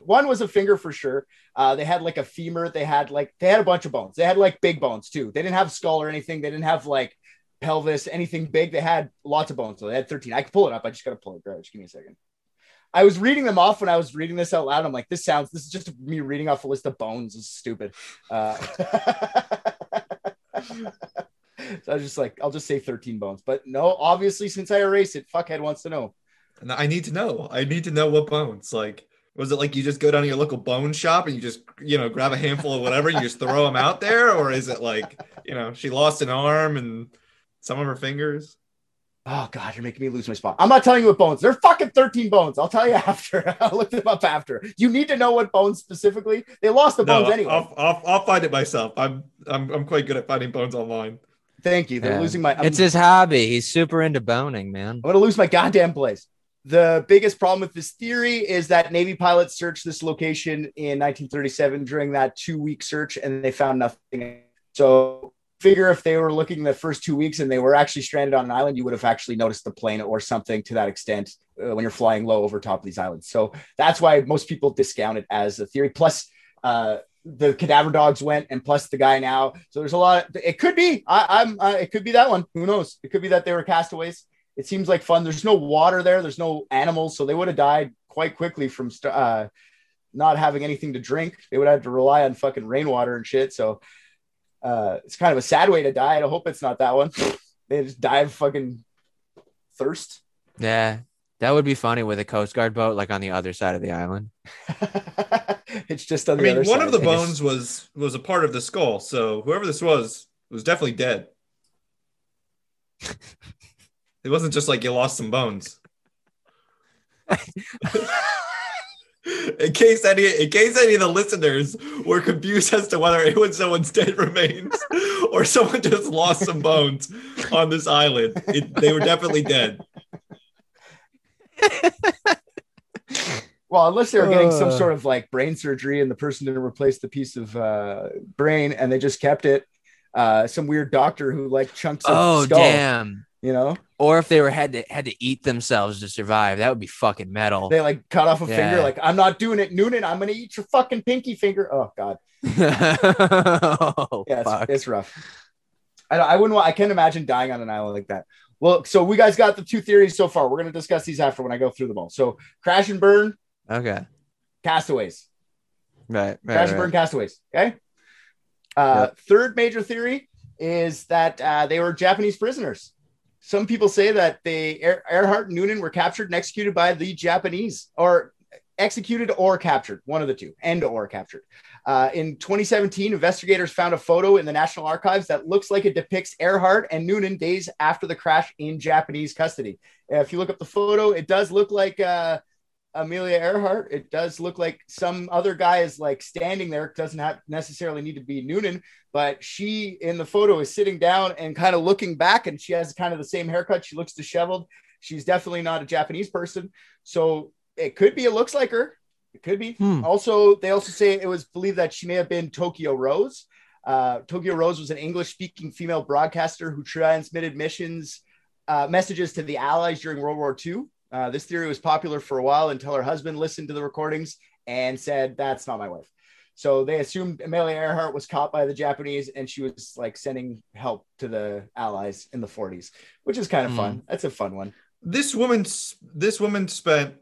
One was a finger for sure. Uh, they had like a femur. They had like they had a bunch of bones. They had like big bones too. They didn't have skull or anything. They didn't have like pelvis, anything big. They had lots of bones. So they had 13. I could pull it up. I just gotta pull it. Grab it. Just give me a second. I was reading them off when I was reading this out loud. I'm like, this sounds. This is just me reading off a list of bones. This is stupid. Uh, so I was just like, I'll just say 13 bones. But no, obviously, since I erased it, fuckhead wants to know. And I need to know. I need to know what bones. Like Was it like you just go down to your local bone shop and you just, you know, grab a handful of whatever and you just throw them out there? Or is it like, you know, she lost an arm and some of her fingers? Oh God, you're making me lose my spot. I'm not telling you what bones. They're fucking 13 bones. I'll tell you after. I'll look them up after. You need to know what bones specifically. They lost the bones no, anyway. I'll, I'll, I'll find it myself. I'm, I'm, I'm quite good at finding bones online. Thank you. They're Yeah. losing my. I'm, It's his hobby. He's super into boning, man. I'm gonna lose my goddamn place. The biggest problem with this theory is that Navy pilots searched this location in 1937 during that two-week search, and they found nothing. So figure if they were looking the first two weeks and they were actually stranded on an island, you would have actually noticed the plane or something to that extent uh, when you're flying low over top of these islands. So that's why most people discount it as a theory. Plus, uh, the cadaver dogs went, and plus the guy now. So there's a lot. It could be. I, I'm. Uh, it could be that one. Who knows? It could be that they were castaways. It seems like fun. There's no water there. There's no animals, so they would have died quite quickly from st- uh, not having anything to drink. They would have to rely on fucking rainwater and shit. So uh, it's kind of a sad way to die. I hope it's not that one. they just die of fucking thirst. Yeah, that would be funny with a Coast Guard boat like on the other side of the island. it's just on I the mean, other one side. of the They just- bones was was a part of the skull, so whoever this was was definitely dead. it wasn't just like you lost some bones. In case any in case any of the listeners were confused as to whether it was someone's dead remains or someone just lost some bones on this island, it, they were definitely dead. Well, unless they were getting some Uh. sort of like brain surgery and the person didn't replace the piece of uh, brain and they just kept it. Uh, some weird doctor who like chunks of Oh skull, damn! you know, Or if they were had to had to eat themselves to survive, that would be fucking metal. they like cut off a Yeah. finger. Like, I'm not doing it, Noonan. I'm gonna eat your fucking pinky finger. Oh god, oh, yeah, it's, it's rough. I don't, I wouldn't. Want, I can't imagine dying on an island like that. Well, so we guys got the two theories so far. We're gonna discuss these after when I go through them all. So, crash and burn, okay. castaways. Right. right, Crash and burn castaways. Okay. Uh, Yep. Third major theory is that uh, they were Japanese prisoners. Some people say that they Ear- Earhart and Noonan were captured and executed by the Japanese, or executed or captured, one of the two, and or captured. Uh, in 2017, investigators found a photo in the National Archives that looks like it depicts Earhart and Noonan days after the crash in Japanese custody. Uh, if you look up the photo, it does look like uh, Amelia Earhart. It does look like some other guy is like standing there. It doesn't have necessarily need to be Noonan, but she in the photo is sitting down and kind of looking back, and she has kind of the same haircut. She looks disheveled. She's definitely not a Japanese person, so it could be. It looks like her. It could be. Hmm. Also, they also say it was believed that she may have been Tokyo Rose. Uh, Tokyo Rose was an English-speaking female broadcaster who transmitted missions uh, messages to the Allies during World War II. Uh, this theory was popular for a while until her husband listened to the recordings and said, "That's not my wife." So they assumed Amelia Earhart was caught by the Japanese and she was like sending help to the Allies in the 40s, which is kind of Hmm. fun. That's a fun one. This woman, this woman spent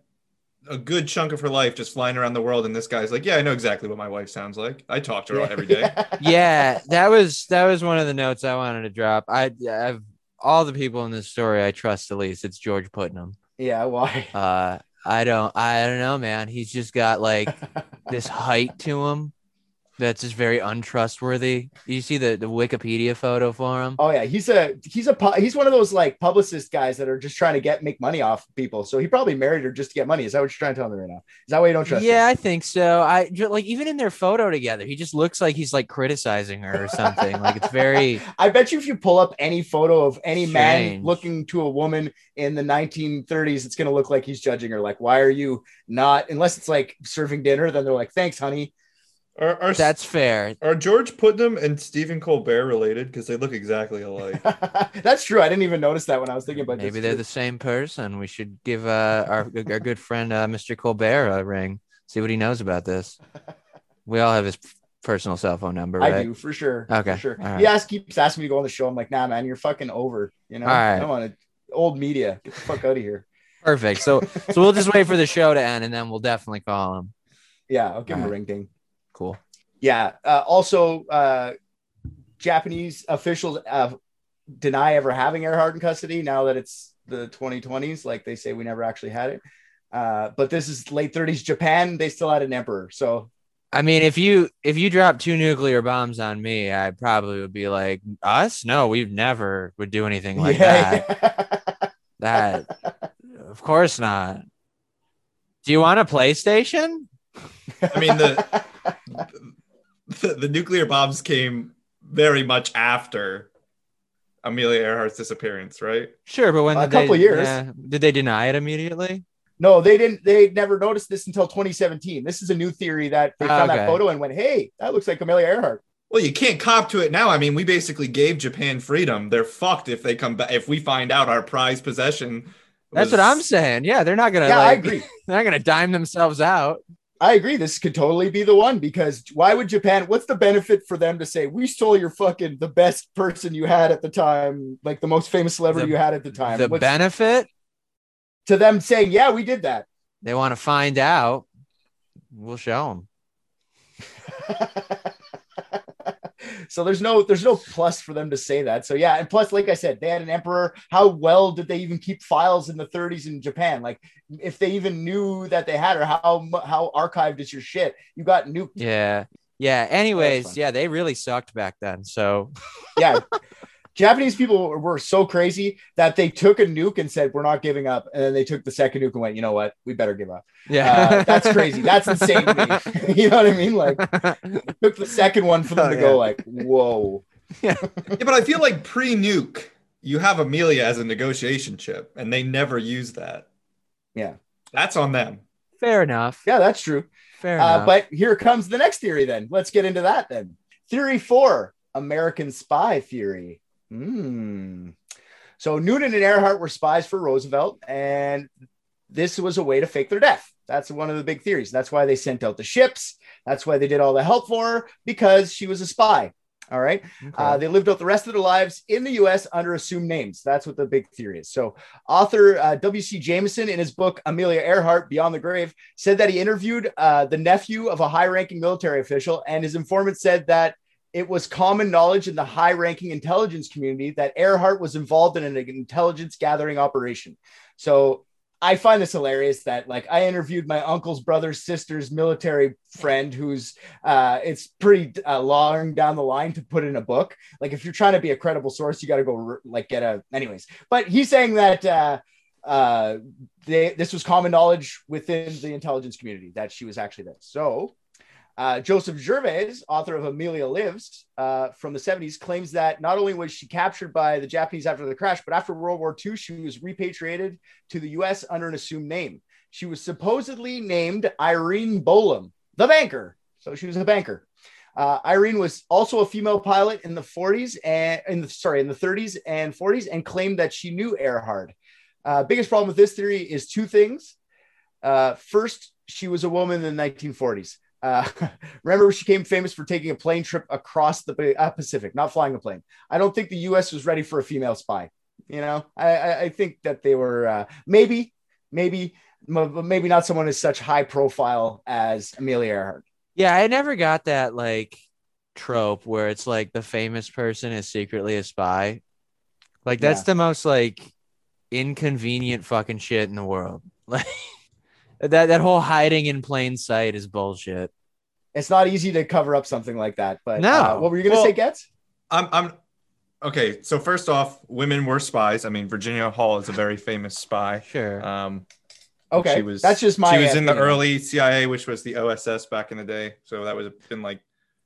a good chunk of her life just flying around the world, and this guy's like, "Yeah, I know exactly what my wife sounds like. I talk to her every day." yeah, that was that was one of the notes I wanted to drop. I I've all the people in this story I trust the least. It's George Putnam. yeah. Why? Uh, I don't I don't know, man. He's just got like this height to him that's just very untrustworthy. You see the the Wikipedia photo for him. Oh yeah, he's a he's a he's one of those like publicist guys that are just trying to get make money off people. So he probably married her just to get money. Is that what you're trying to tell me right now? Is that why you don't trust? Yeah, him? I think so. I like even in their photo together, he just looks like he's like criticizing her or something. like it's very I bet you if you pull up any photo of any man looking to a woman in the 1930s, it's gonna look like he's judging her. Like, why are you not? Unless it's like serving dinner, then they're like, "Thanks, honey." Are, are, that's fair. are George Putnam and Stephen Colbert related? Because they look exactly alike. That's true. I didn't even notice that when I was thinking about. Maybe this. they're the same person. We should give uh, our our good friend uh, Mr. Colbert a ring. See what he knows about this. We all have his personal cell phone number, right? I do for sure. Okay, for sure. all right. He asks, keeps asking me to go on the show. I'm like, nah, man, you're fucking over. You know, All right. I don't want to. Old media, get the fuck out of here. Perfect. So so we'll just wait for the show to end, and then we'll definitely call him. Yeah, I'll give him a ring ding. Cool. Yeah. Uh, also, uh, Japanese officials uh, deny ever having Earhart in custody now that it's the 2020s. Like they say, we never actually had it. Uh, but this is late 30s Japan. They still had an emperor. So I mean, if you if you drop two nuclear bombs on me, I probably would be like, us? No, we've never would do anything like that. That, of course not. Do you want a PlayStation? I mean, the, the the nuclear bombs came very much after Amelia Earhart's disappearance, right? Sure, but when A did they- couple years. yeah, did they deny it immediately? no, they didn't. They never noticed this until 2017. This is a new theory that they Ah, found okay. that photo and went, "Hey, that looks like Amelia Earhart." Well, you can't cop to it now. I mean, we basically gave Japan freedom. They're fucked if they come back. If we find out our prized possession. That's what I'm saying. Yeah, they're not gonna Yeah, I agree. they're not gonna dime themselves out. I agree. This could totally be the one because why would Japan? What's the benefit for them to say we stole your fucking the best person you had at the time, like the most famous celebrity The- you had at the time? The What's- benefit to them saying, "Yeah, we did that." they want to find out. We'll show them. so there's no there's no plus for them to say that. So yeah, and plus, like I said, they had an emperor. How well did they even keep files in the 30s in Japan? Like, if they even knew that they had, or how how archived is your shit? You got nuked. Yeah. Yeah. Anyways, yeah, they really sucked back then. So Yeah. Japanese people were so crazy that they took a nuke and said, "We're not giving up," and then they took the second nuke and went, "You know what? We better give up." yeah, Uh, that's crazy. That's insane to me. you know what I mean? Like, took the second one for them Oh, to yeah. go like, "Whoa." Yeah, but I feel like pre-nuke, you have Amelia as a negotiation chip, and they never use that. Yeah. That's on them. Fair enough. Yeah, that's true. Fair Uh, enough. but here comes the next theory. Then let's get into that. Then theory four: American spy theory. Hmm. So Noonan and Earhart were spies for Roosevelt, and this was a way to fake their death. That's one of the big theories. That's why they sent out the ships. That's why they did all the help for her because she was a spy. All right. Okay. Uh, they lived out the rest of their lives in the US under assumed names. That's what the big theory is. So, author uh, W.C. Jameson, in his book Amelia Earhart Beyond the Grave, said that he interviewed uh, the nephew of a high ranking military official, and his informant said that it was common knowledge in the high ranking intelligence community that Earhart was involved in an intelligence gathering operation. So, I find this hilarious that like I interviewed my uncle's brother's sister's military friend who's uh it's pretty uh, long down the line to put in a book. Like if you're trying to be a credible source you got to go like get a anyways. But he's saying that uh uh they this was common knowledge within the intelligence community that she was actually there. So uh, Joseph Gervais, author of Amelia Lives uh, from the 70s, claims that not only was she captured by the Japanese after the crash, but after World War II, she was repatriated to the US under an assumed name. She was supposedly named Irene Bolam, the banker. So she was a banker. Uh, Irene was also a female pilot in the 40s and in the sorry in the 30s and 40s, and claimed that she knew Earhart. Uh, biggest problem with this theory is two things. Uh, first, she was a woman in the 1940s. Uh, remember, she became famous for taking a plane trip across the uh, Pacific, not flying a plane. I don't think the U.S. was ready for a female spy. You know, I, I, I think that they were uh, maybe, maybe, maybe not someone as such high profile as Amelia Earhart. yeah, I never got that like trope where it's like the famous person is secretly a spy. Like that's Yeah. the most like inconvenient fucking shit in the world. Like that that whole hiding in plain sight is bullshit. It's not easy to cover up something like that. But No. uh, what were you going to Well- say, Getz? I'm I'm okay. So first off, women were spies. I mean, Virginia Hall is a very famous spy. Sure. Um, Okay, she was that's just my. She was in the early CIA, which was the OSS back in the day. So that was been like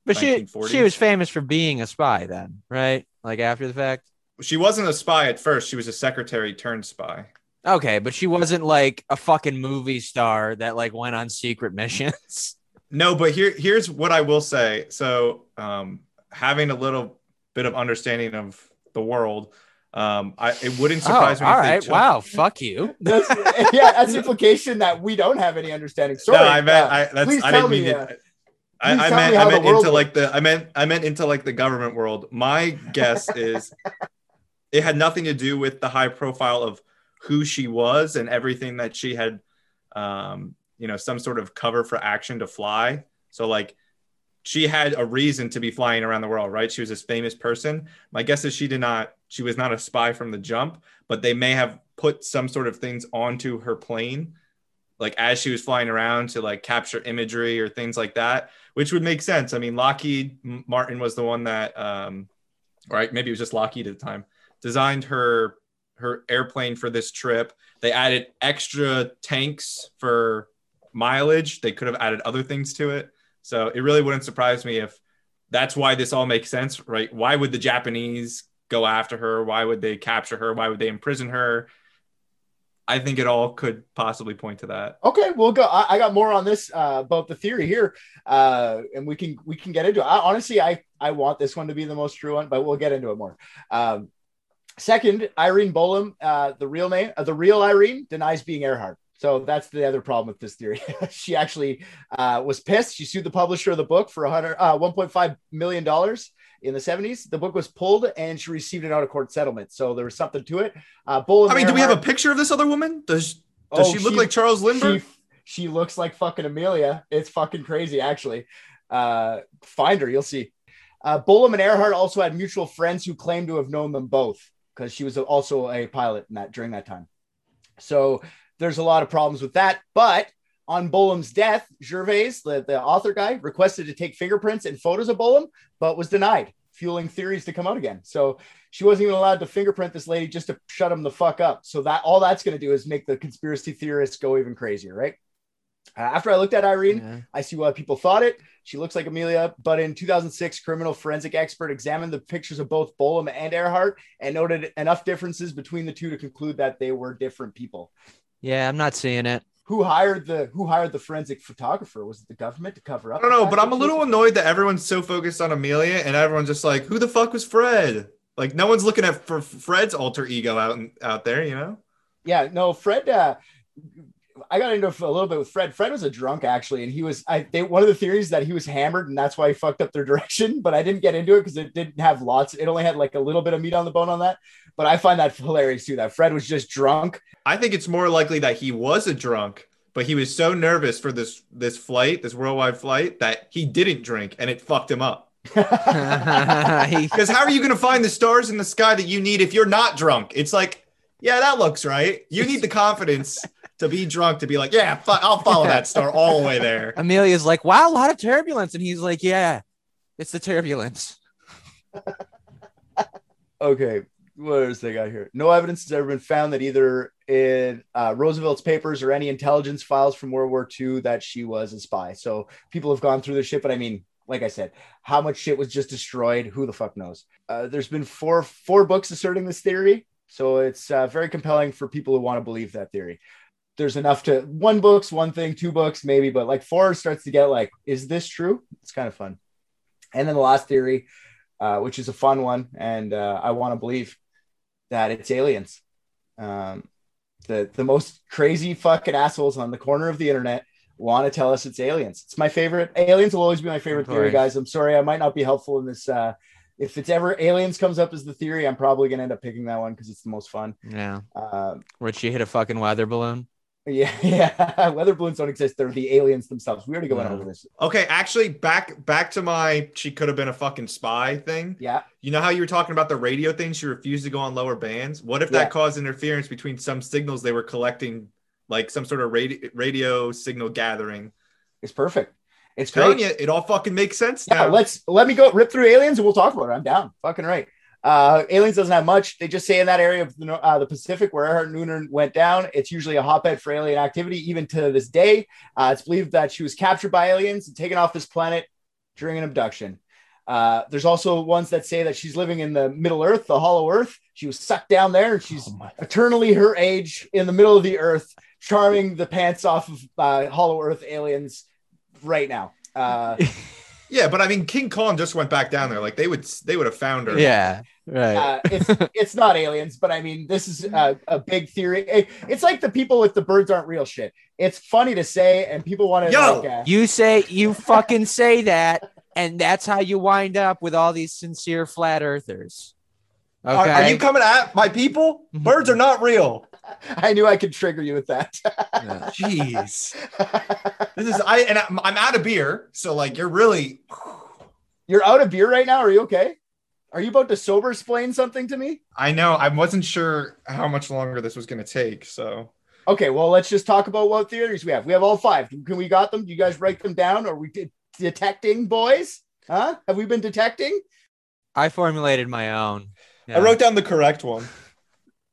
But she she was famous for being a spy then, right? Like after the fact. she wasn't a spy at first. She was a secretary turned spy. Okay, but she wasn't like a fucking movie star that like went on secret missions. No, but here here's what I will say. So um, having a little bit of understanding of the world, um, I it wouldn't surprise oh, me. all if they took- Wow. Fuck you. That's, yeah, that's the implication that we don't have any understanding. Sorry, no, I meant uh, I, that's please I tell didn't me, mean uh, it. please I, I tell meant me how I the meant world into like the I meant I meant into like the government world. My guess is it had nothing to do with the high profile of who she was and everything that she had um you know some sort of cover for action to fly. So like she had a reason to be flying around the world, right? She was this famous person. My guess is she did not she was not a spy from the jump, but they may have put some sort of things onto her plane like as she was flying around to like capture imagery or things like that, which would make sense. I mean, Lockheed Martin was the one that, um, right? Maybe it was just Lockheed at the time, designed her her airplane for this trip. They added extra tanks for mileage. They could have added other things to it. So it really wouldn't surprise me if that's why this all makes sense, right? Why would the Japanese go after her? Why would they capture her? Why would they imprison her? I think it all could possibly point to that. Okay, we'll go. I, I got more on this uh, about the theory here, uh, and we can we can get into it. I, honestly, I I want this one to be the most true one, but we'll get into it more. Um, second, Irene Bolam, uh, the real name, uh, the real Irene, denies being Earhart. So that's the other problem with this theory. she actually uh, was pissed. She sued the publisher of the book for 100, uh, 1.5 million dollars in the 70s. The book was pulled and she received an out of court settlement. So there was something to it. Uh, Bolam I mean, do we have a picture of this other woman? Does does Oh, she look she- like Charles Lindbergh? She, she looks like fucking Amelia. It's fucking crazy, actually. Uh, find her, you'll see. Uh, Bolam and Earhart also had mutual friends who claimed to have known them both because she was also a pilot in that during that time. So there's a lot of problems with that. But on Bolam's death, Gervais, the, the author guy, requested to take fingerprints and photos of Bolam, but was denied, fueling theories to come out again. So she wasn't even allowed to fingerprint this lady just to shut him the fuck up. So that all that's going to do is make the conspiracy theorists go even crazier, right? Uh, after I looked at Irene, Yeah. I see why people thought it. She looks like Amelia, but in 2006, criminal forensic expert examined the pictures of both Bolam and Earhart and noted enough differences between the two to conclude that they were different people. Yeah, I'm not seeing it. Who hired the Who hired the forensic photographer? Was it the government to cover up? I don't know, but I'm a little annoyed that everyone's so focused on Amelia and everyone's just like, who the fuck was Fred? Like, no one's looking at for Fred's alter ego out out there, you know? Yeah, no, Fred. Uh, I got into a little bit with Fred. Fred was a drunk actually, and he was. I they one of the theories that he was hammered, and that's why he fucked up their direction. But I didn't get into it because it didn't have lots. It only had like a little bit of meat on the bone on that. But I find that hilarious too. That Fred was just drunk. I think it's more likely that he was a drunk, but he was so nervous for this this flight, this worldwide flight, that he didn't drink and it fucked him up. Because how are you going to find the stars in the sky that you need if you're not drunk? It's like, yeah, that looks right. You need the confidence to be drunk to be like, yeah, fu- I'll follow that star all the way there. Amelia's like, wow, a lot of turbulence. And he's like, yeah, it's the turbulence. Okay, what is they got here? No evidence has ever been found that either in uh, Roosevelt's papers or any intelligence files from World War II that she was a spy. So people have gone through the shit, but I mean, like I said, how much shit was just destroyed? Who the fuck knows? Uh, there's been four four books asserting this theory, so it's uh, very compelling for people who want to believe that theory. There's enough to one book's one thing, two books maybe, but like four starts to get like, is this true? It's kind of fun. And then the last theory, uh, which is a fun one, and uh, I want to believe that it's aliens. Um, the the most crazy fucking assholes on the corner of the internet want to tell us it's aliens. It's my favorite. Aliens will always be my favorite theory, guys. I'm sorry, I might not be helpful in this. Uh, if it's ever aliens comes up as the theory, I'm probably gonna end up picking that one because it's the most fun. Yeah. Uh, Where'd she hit a fucking weather balloon? yeah, yeah. Weather balloons don't exist; they're the aliens themselves. We already went Yeah. over this. Okay, actually, back back to my she could have been a fucking spy thing. Yeah, You know how you were talking about the radio thing? She refused to go on lower bands. What if Yeah. that caused interference between some signals they were collecting, like some sort of radio, radio signal gathering? it's perfect. It's Telling great. you, it all fucking makes sense Yeah, now. let's let me go rip through aliens and we'll talk about it. I'm down. Fucking right. Uh, aliens doesn't have much. They just say in that area of the, uh, the Pacific where Earhart Noonan went down, it's usually a hotbed for alien activity. Even to this day, uh, it's believed that she was captured by aliens and taken off this planet during an abduction. Uh, there's also ones that say that she's living in the Middle Earth, the Hollow Earth. She was sucked down there, and she's eternally her age in the middle of the Earth, charming the pants off of uh, Hollow Earth aliens right now. Uh, yeah, but I mean, King Kong just went back down there. Like they would, they would have found her. Yeah. Right. uh, it's it's not aliens, but I mean, this is a, a big theory. It- it's like the people with the birds aren't real shit. It's funny to say, and people want to Yo, like, uh, you say, you fucking say that. And that's how you wind up with all these sincere flat earthers. Okay. Are, are you coming at my people? Mhm. Birds are not real. I knew I could trigger you with that. Yeah. Jeez, this is I and I'm, I'm out of beer, so like you're really. You're out of beer right now. Are you okay? Are you about to sober explain something to me? I know. I wasn't sure how much longer this was going to take, so Okay, well, let's just talk about what theories we have. We have all five. Can we got them? Do you guys write them down? Are we de- detecting, boys? Huh? Have we been detecting? I formulated my own. I wrote down the correct one.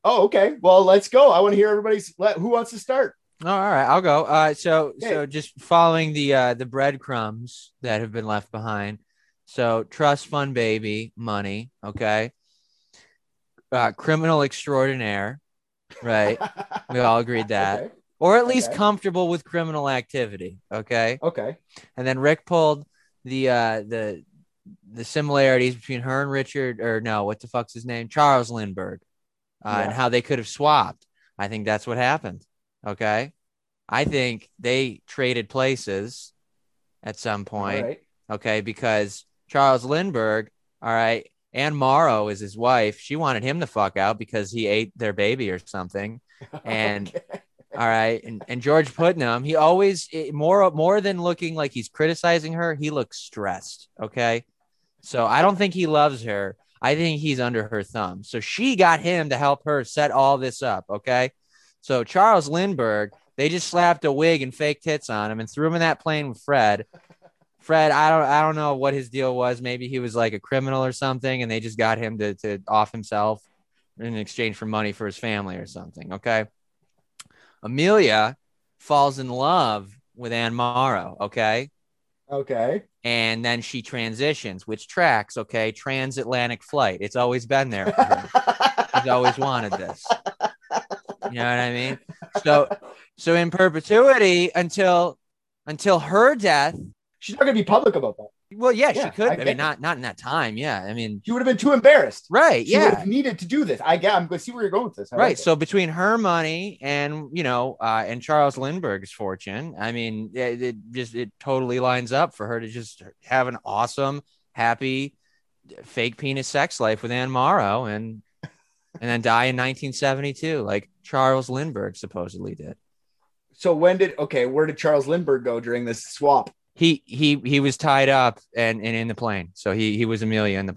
Oh, okay. Well, let's go. I want to hear everybody's. Let, who wants to start? Oh, all right, I'll go. Uh, so Okay. so just following the uh the breadcrumbs that have been left behind. So trust fund baby money, okay. Uh, criminal extraordinaire, right? we all agreed that, Okay. or at least Okay. comfortable with criminal activity, okay. Okay. And then Rick pulled the uh the the similarities between her and Richard, or no, what the fuck's his name, Charles Lindbergh, uh, and how they could have swapped. I think that's what happened. Okay, I think they traded places at some point. right. Okay, because Charles Lindbergh, all right, Anne Morrow is his wife. She wanted him to fuck out because he ate their baby or something. And Okay. all right, and and George Putnam, he always it- more more than looking like he's criticizing her, he looks stressed. Okay, so I don't think he loves her. I think he's under her thumb. So she got him to help her set all this up. Okay, so Charles Lindbergh, they just slapped a wig and fake tits on him and threw him in that plane with Fred. Fred, I don't I don't know what his deal was. Maybe he was like a criminal or something, and they just got him to to off himself in exchange for money for his family or something. Okay. Amelia falls in love with Anne Morrow, okay? Okay. And then she transitions, which tracks, okay? Transatlantic flight. It's always been there. For her. She's always wanted this. You know what I mean? So so in perpetuity until until her death. She's not going to be public about that. Well, yeah, Yeah, she could. I I, mean, it. not not in that time. Yeah. I mean, She would have been too embarrassed. right. She Yeah. needed to do this. I get. I'm going to see where you're going with this. I right like it. so between her money and you know uh and charles lindbergh's fortune i mean it, it just it totally lines up for her to just have an awesome happy fake penis sex life with anne morrow and and then die in 1972 like charles lindbergh supposedly did So when did okay? Where did Charles Lindbergh go during this swap? He he he was tied up and, and in the plane so he he was amelia in the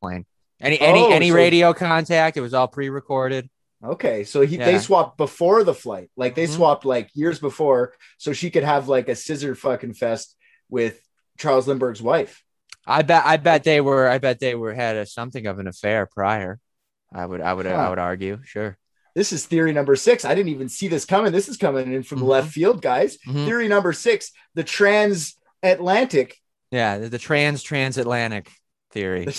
plane any any Oh, any so- radio contact it was all pre-recorded Okay, so he they swapped before the flight, like they Mhm. swapped like years before, so she could have like a scissor fucking fest with Charles Lindbergh's wife. I bet I bet they were I bet they were had a, something of an affair prior. I would I would I would argue, sure. This is theory number six. I didn't even see this coming. This is coming in from Mhm. the left field, guys. Mhm. Theory number six: the transatlantic. Yeah, the, the trans transatlantic theory.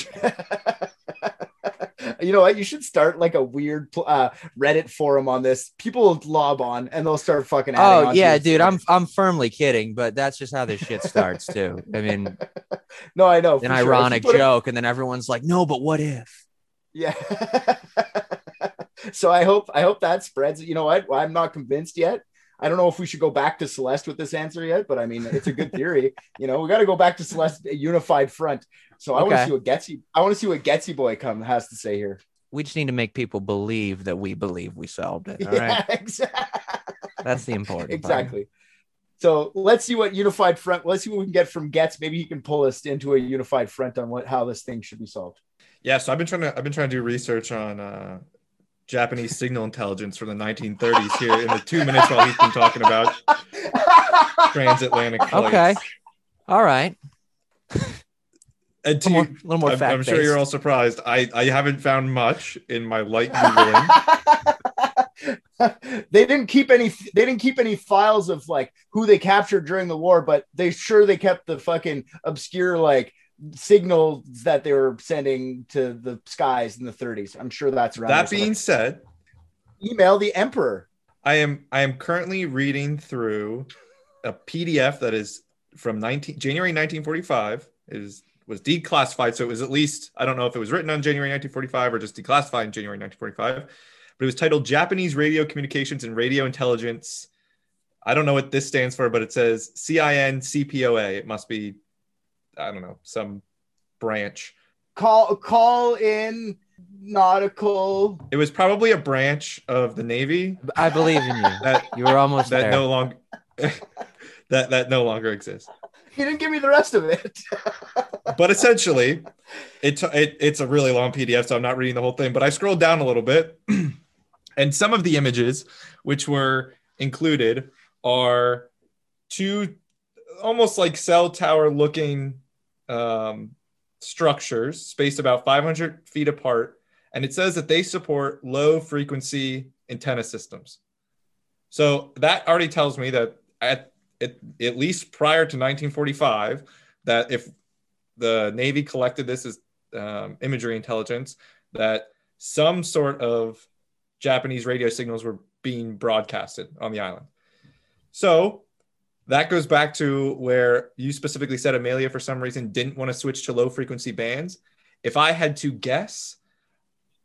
you know what? You should start like a weird uh, Reddit forum on this. People will lob on and they'll start fucking. Oh yeah, dude, I'm I'm firmly kidding, but that's just how this shit starts too. I mean, no, I know. an sure. Ironic a- joke, and then everyone's like, "No, but what if?" Yeah. so I hope I hope that spreads. You know what? I'm not convinced yet. I don't know if we should go back to Celeste with this answer yet, but I mean, it's a good theory. you know, we got to go back to Celeste, a unified front. So I want to see what Getsy. I want to see what Getsy boy come has to say here. We just need to make people believe that we believe we solved it. All yeah, right, exactly. that's the important. part. exactly. So let's see what unified front. Let's see what we can get from Getz. Maybe he can pull us into a unified front on what how this thing should be solved. Yeah, so I've been trying to I've been trying to do research on uh, Japanese signal intelligence from the 1930s here in the two minutes while he's been talking about transatlantic flights. Okay. All right, And a little more, you, little more I'm, fact I'm sure you're all surprised. I, I haven't found much in my light googling. they didn't keep any they didn't keep any files of like who they captured during the war but they sure they kept the fucking obscure like signals that they were sending to the skies in the 30s i'm sure that's right. that being said, email the emperor. I am I am currently reading through a PDF that is from 19 January 1945 is was declassified so it was at least I don't know if it was written on January 1945 or just declassified in January 1945 but it was titled Japanese Radio Communications and Radio Intelligence. I don't know what this stands for but it says CIN CPOA it must be I don't know some branch. Call call in nautical. It was probably a branch of the Navy. I believe in you. that You were almost that there. no longer that that no longer exists. He didn't give me the rest of it. But essentially it, it it's a really long pdf so i'm not reading the whole thing but i scrolled down a little bit. And some of the images which were included are two almost like cell tower looking um, structures spaced about 500 feet apart. And it says that they support low frequency antenna systems. So that already tells me that at, at, at least prior to 1945, that if the Navy collected this as um, imagery intelligence, that some sort of Japanese radio signals were being broadcasted on the island. So that goes back to where you specifically said Amelia, for some reason, didn't want to switch to low frequency bands. If I had to guess,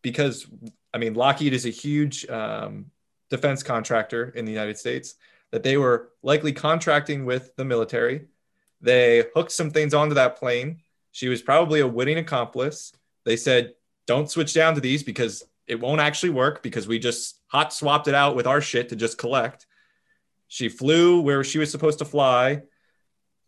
because I mean, Lockheed is a huge um, defense contractor in the United States, that they were likely contracting with the military. They hooked some things onto that plane. She was probably a witting accomplice. They said, don't switch down to these because it won't actually work because we just hot swapped it out with our shit to just collect. She flew where she was supposed to fly.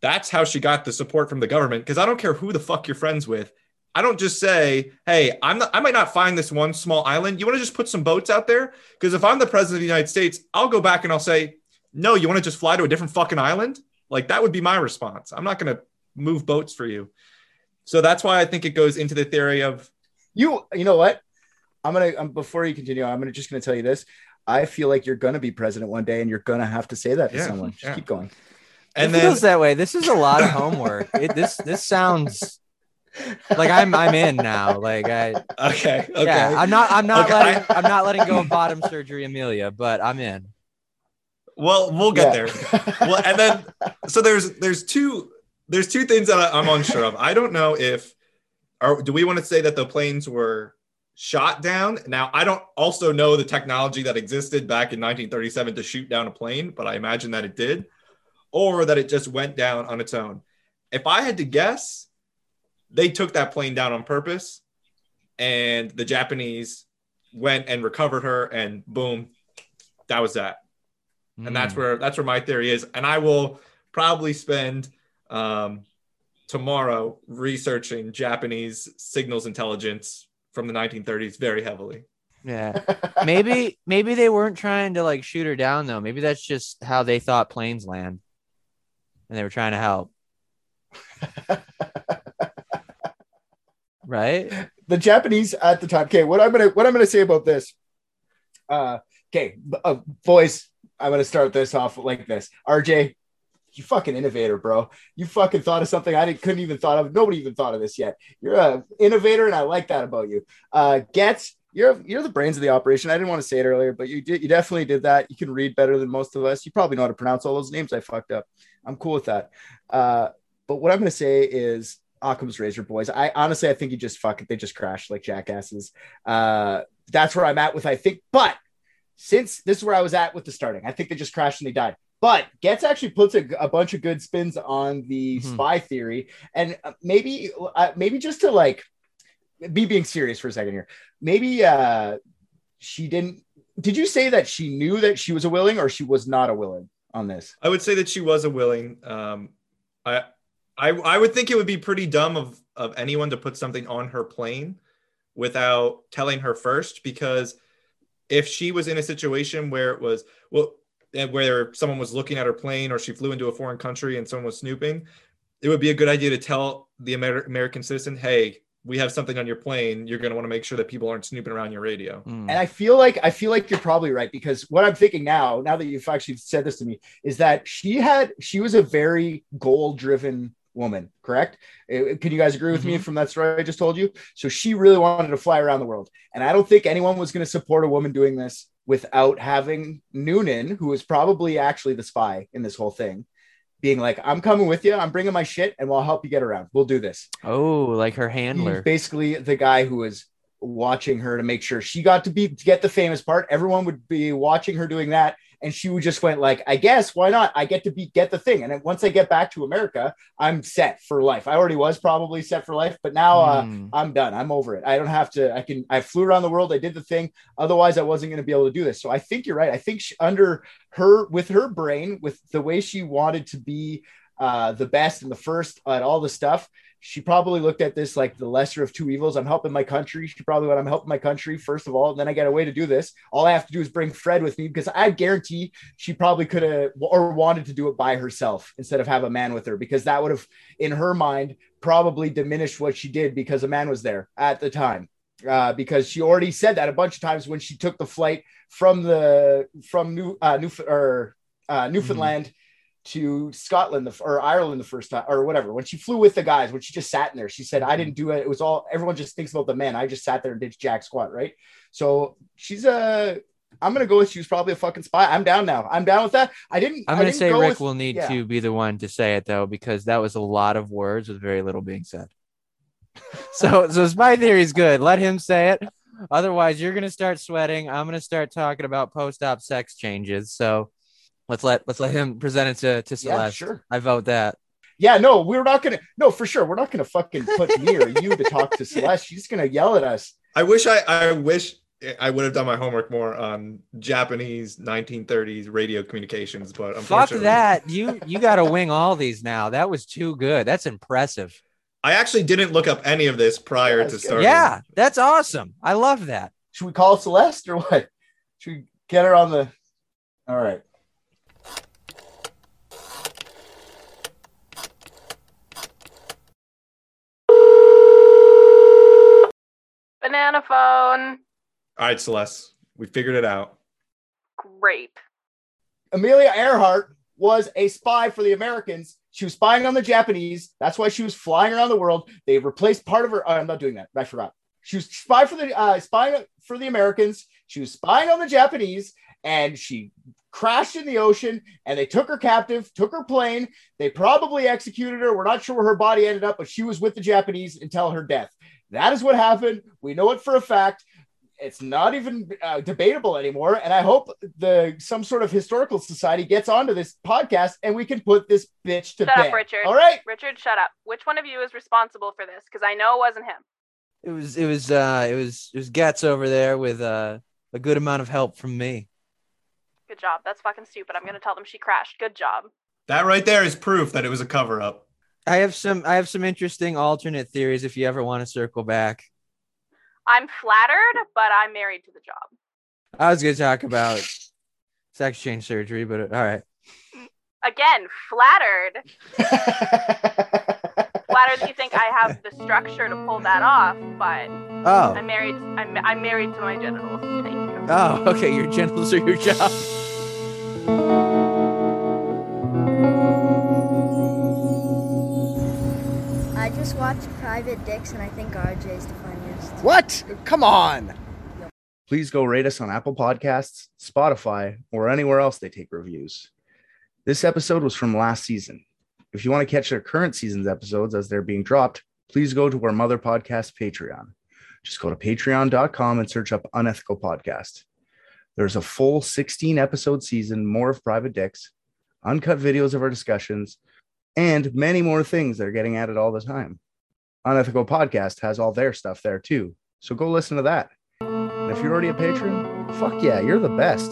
That's how she got the support from the government. Because I don't care who the fuck you're friends with. I don't just say, "Hey, I'm not, I might not find this one small island. You want to just put some boats out there?" Because if I'm the president of the United States, I'll go back and I'll say, "No, you want to just fly to a different fucking island?" Like that would be my response. I'm not going to move boats for you. So that's why I think it goes into the theory of You you know what? I'm gonna um, before you continue, I'm gonna just gonna tell you this. I feel like you're gonna be president one day, and you're gonna have to say that to Yeah, someone. Just yeah. keep going. and it then feels that way. This is a lot of homework. It, this this sounds like I'm I'm in now. Like I okay, okay. yeah, I'm not I'm not Okay, letting I- I'm not letting go of bottom surgery, Amelia, but I'm in. well, we'll get Yeah. there. well, and then so there's there's two there's two things that I, I'm unsure of. I don't know if or do we want to say that the planes were shot down? Now I don't also know the technology that existed back in 1937 to shoot down a plane, but I imagine that it did, or that it just went down on its own. If I had to guess, they took that plane down on purpose, and the Japanese went and recovered her, and boom, that was that and that's Mm. where that's where my theory is and i will probably spend um, tomorrow researching japanese signals intelligence from the 1930s very heavily Yeah. Maybe maybe they weren't trying to like shoot her down though. Maybe that's just how they thought planes land. And they were trying to help. right? the Japanese at the time. Okay, what I'm gonna what I'm gonna say about this. Uh, okay, b- uh, boys, I'm gonna start this off like this. RJ, you fucking innovator, bro. You fucking thought of something I didn't, couldn't even thought of. Nobody even thought of this yet. You're a innovator, and I like that about you. Uh, Getz, you're you're the brains of the operation. I didn't want to say it earlier, but you did. You definitely did that. You can read better than most of us. You probably know how to pronounce all those names I fucked up. I'm cool with that. Uh, but what I'm gonna say is Occam's razor boys. I honestly I think you just fuck it. They just crashed like jackasses. Uh that's where I'm at with I think, but since this is where I was at with the starting, I think they just crashed and they died. But Getz actually puts a, a bunch of good spins on the Mhm. spy theory, and uh, maybe uh, maybe just to like be being serious for a second here. Maybe uh she didn't. Did you say that she knew that she was a willing, or she was not a willing on this? i would say that she was a willing um, I, I i would think it would be pretty dumb of of anyone to put something on her plane without telling her first because if she was in a situation where it was well where someone was looking at her plane or she flew into a foreign country and someone was snooping it would be a good idea to tell the Amer- american citizen hey we have something on your plane you're going to want to make sure that people aren't snooping around your radio Mm. And I feel like I feel like you're probably right because what I'm thinking now, now that you've actually said this to me, is that she had she was a very goal driven woman, correct? Uh, Can you guys agree with me from that story I just told you? So she really wanted to fly around the world, and I don't think anyone was going to support a woman doing this without having Noonan, who is probably actually the spy in this whole thing, being like, "I'm coming with you. I'm bringing my shit, and we'll help you get around. We'll do this." Oh, like her He's handler. basically the guy who was watching her to make sure she got to be to get the famous part. Everyone would be watching her doing that, and she would just went like, "I guess why not? I get to be get the thing." And then once I get back to America, I'm set for life. I already was probably set for life, but now uh, Mm. I'm done. I'm over it. I don't have to. I can. I flew around the world. I did the thing. Otherwise, I wasn't going to be able to do this. So I think you're right. I think she, under her, with her brain, with the way she wanted to be uh, the best and the first at all the stuff, she probably looked at this like the lesser of two evils. I'm helping my country. She probably went, I'm helping my country first of all. And then I get a way to do this. All I have to do is bring Fred with me because I guarantee she probably could have or wanted to do it by herself instead of have a man with her because that would have, in her mind, probably diminished what she did because a man was there at the time. Uh, because she already said that a bunch of times when she took the flight from the from New uh, New or uh, Newfoundland to Scotland the, or Ireland the first time or whatever. When she flew with the guys, when she just sat in there, she said, "I didn't do it. It was all everyone just thinks about the men. I just sat there and did jack squat." Right. So she's a. I'm gonna go with she was probably a fucking spy. I'm down now. I'm down with that. I didn't. I'm gonna didn't say go Rick with- will need yeah. to be the one to say it though, because that was a lot of words with very little being said. so so spy theory is good. Let him say it. Otherwise, you're gonna start sweating. I'm gonna start talking about post-op sex changes. So let's let let's let him present it to to Celeste. Yeah, Celeste. sure. I vote that. Yeah, no, we're not gonna. No, for sure, we're not gonna fucking put me or you to talk to Celeste. She's gonna yell at us. I wish I I wish I would have done my homework more on Japanese 1930s radio communications, but Fuck unfortunately, that. You you got to wing all these now. That was too good. That's impressive. I actually didn't look up any of this prior to that's starting. Yeah, that's awesome. I love that. Should we call Celeste or what? Should we get her on the? All right. Banana phone. All right, Celeste, we figured it out. Great. Amelia Earhart was a spy for the Americans. She was spying on the Japanese. That's why she was flying around the world. They replaced part of her. oh, I'm not doing that. I forgot. She was spy for the uh, spying for the Americans. She was spying on the Japanese, and she crashed in the ocean. And they took her captive, took her plane. They probably executed her. We're not sure where her body ended up, but she was with the Japanese until her death. That is what happened. We know it for a fact it's not even uh, debatable anymore. And I hope the some sort of historical society gets onto this podcast and we can put this bitch to Shut bed. up, Richard. All right. Richard, shut up. Which one of you is responsible for this? Because I know it wasn't him. It was it was uh it was it was Gats over there with uh a good amount of help from me. Good job. That's fucking stupid. I'm gonna tell them she crashed. Good job. That right there is proof that it was a cover up. I have some I have some interesting alternate theories if you ever want to circle back. I'm flattered, but I'm married to the job. I was gonna talk about sex change surgery, but uh, all right. Again, flattered. flattered that you think I have the structure to pull that off, but Oh. I'm married. I'm, I'm married to my genitals. Thank you. Oh, okay. Your genitals are your job. Just watched Private Dicks and I think RJ's the funniest. what? Come on. Please go rate us on Apple Podcasts, Spotify, or anywhere else they take reviews. This episode was from last season. If you want to catch their current season's episodes as they're being dropped, please go to our mother podcast Patreon. Just go to patreon.com and search up Unethical Podcast. There's a full 16 episode season, more of Private Dicks, uncut videos of our discussions, and many more things that are getting added all the time. Unethical Podcast has all their stuff there too. So go listen to that. And if you're already a patron, fuck yeah, you're the best.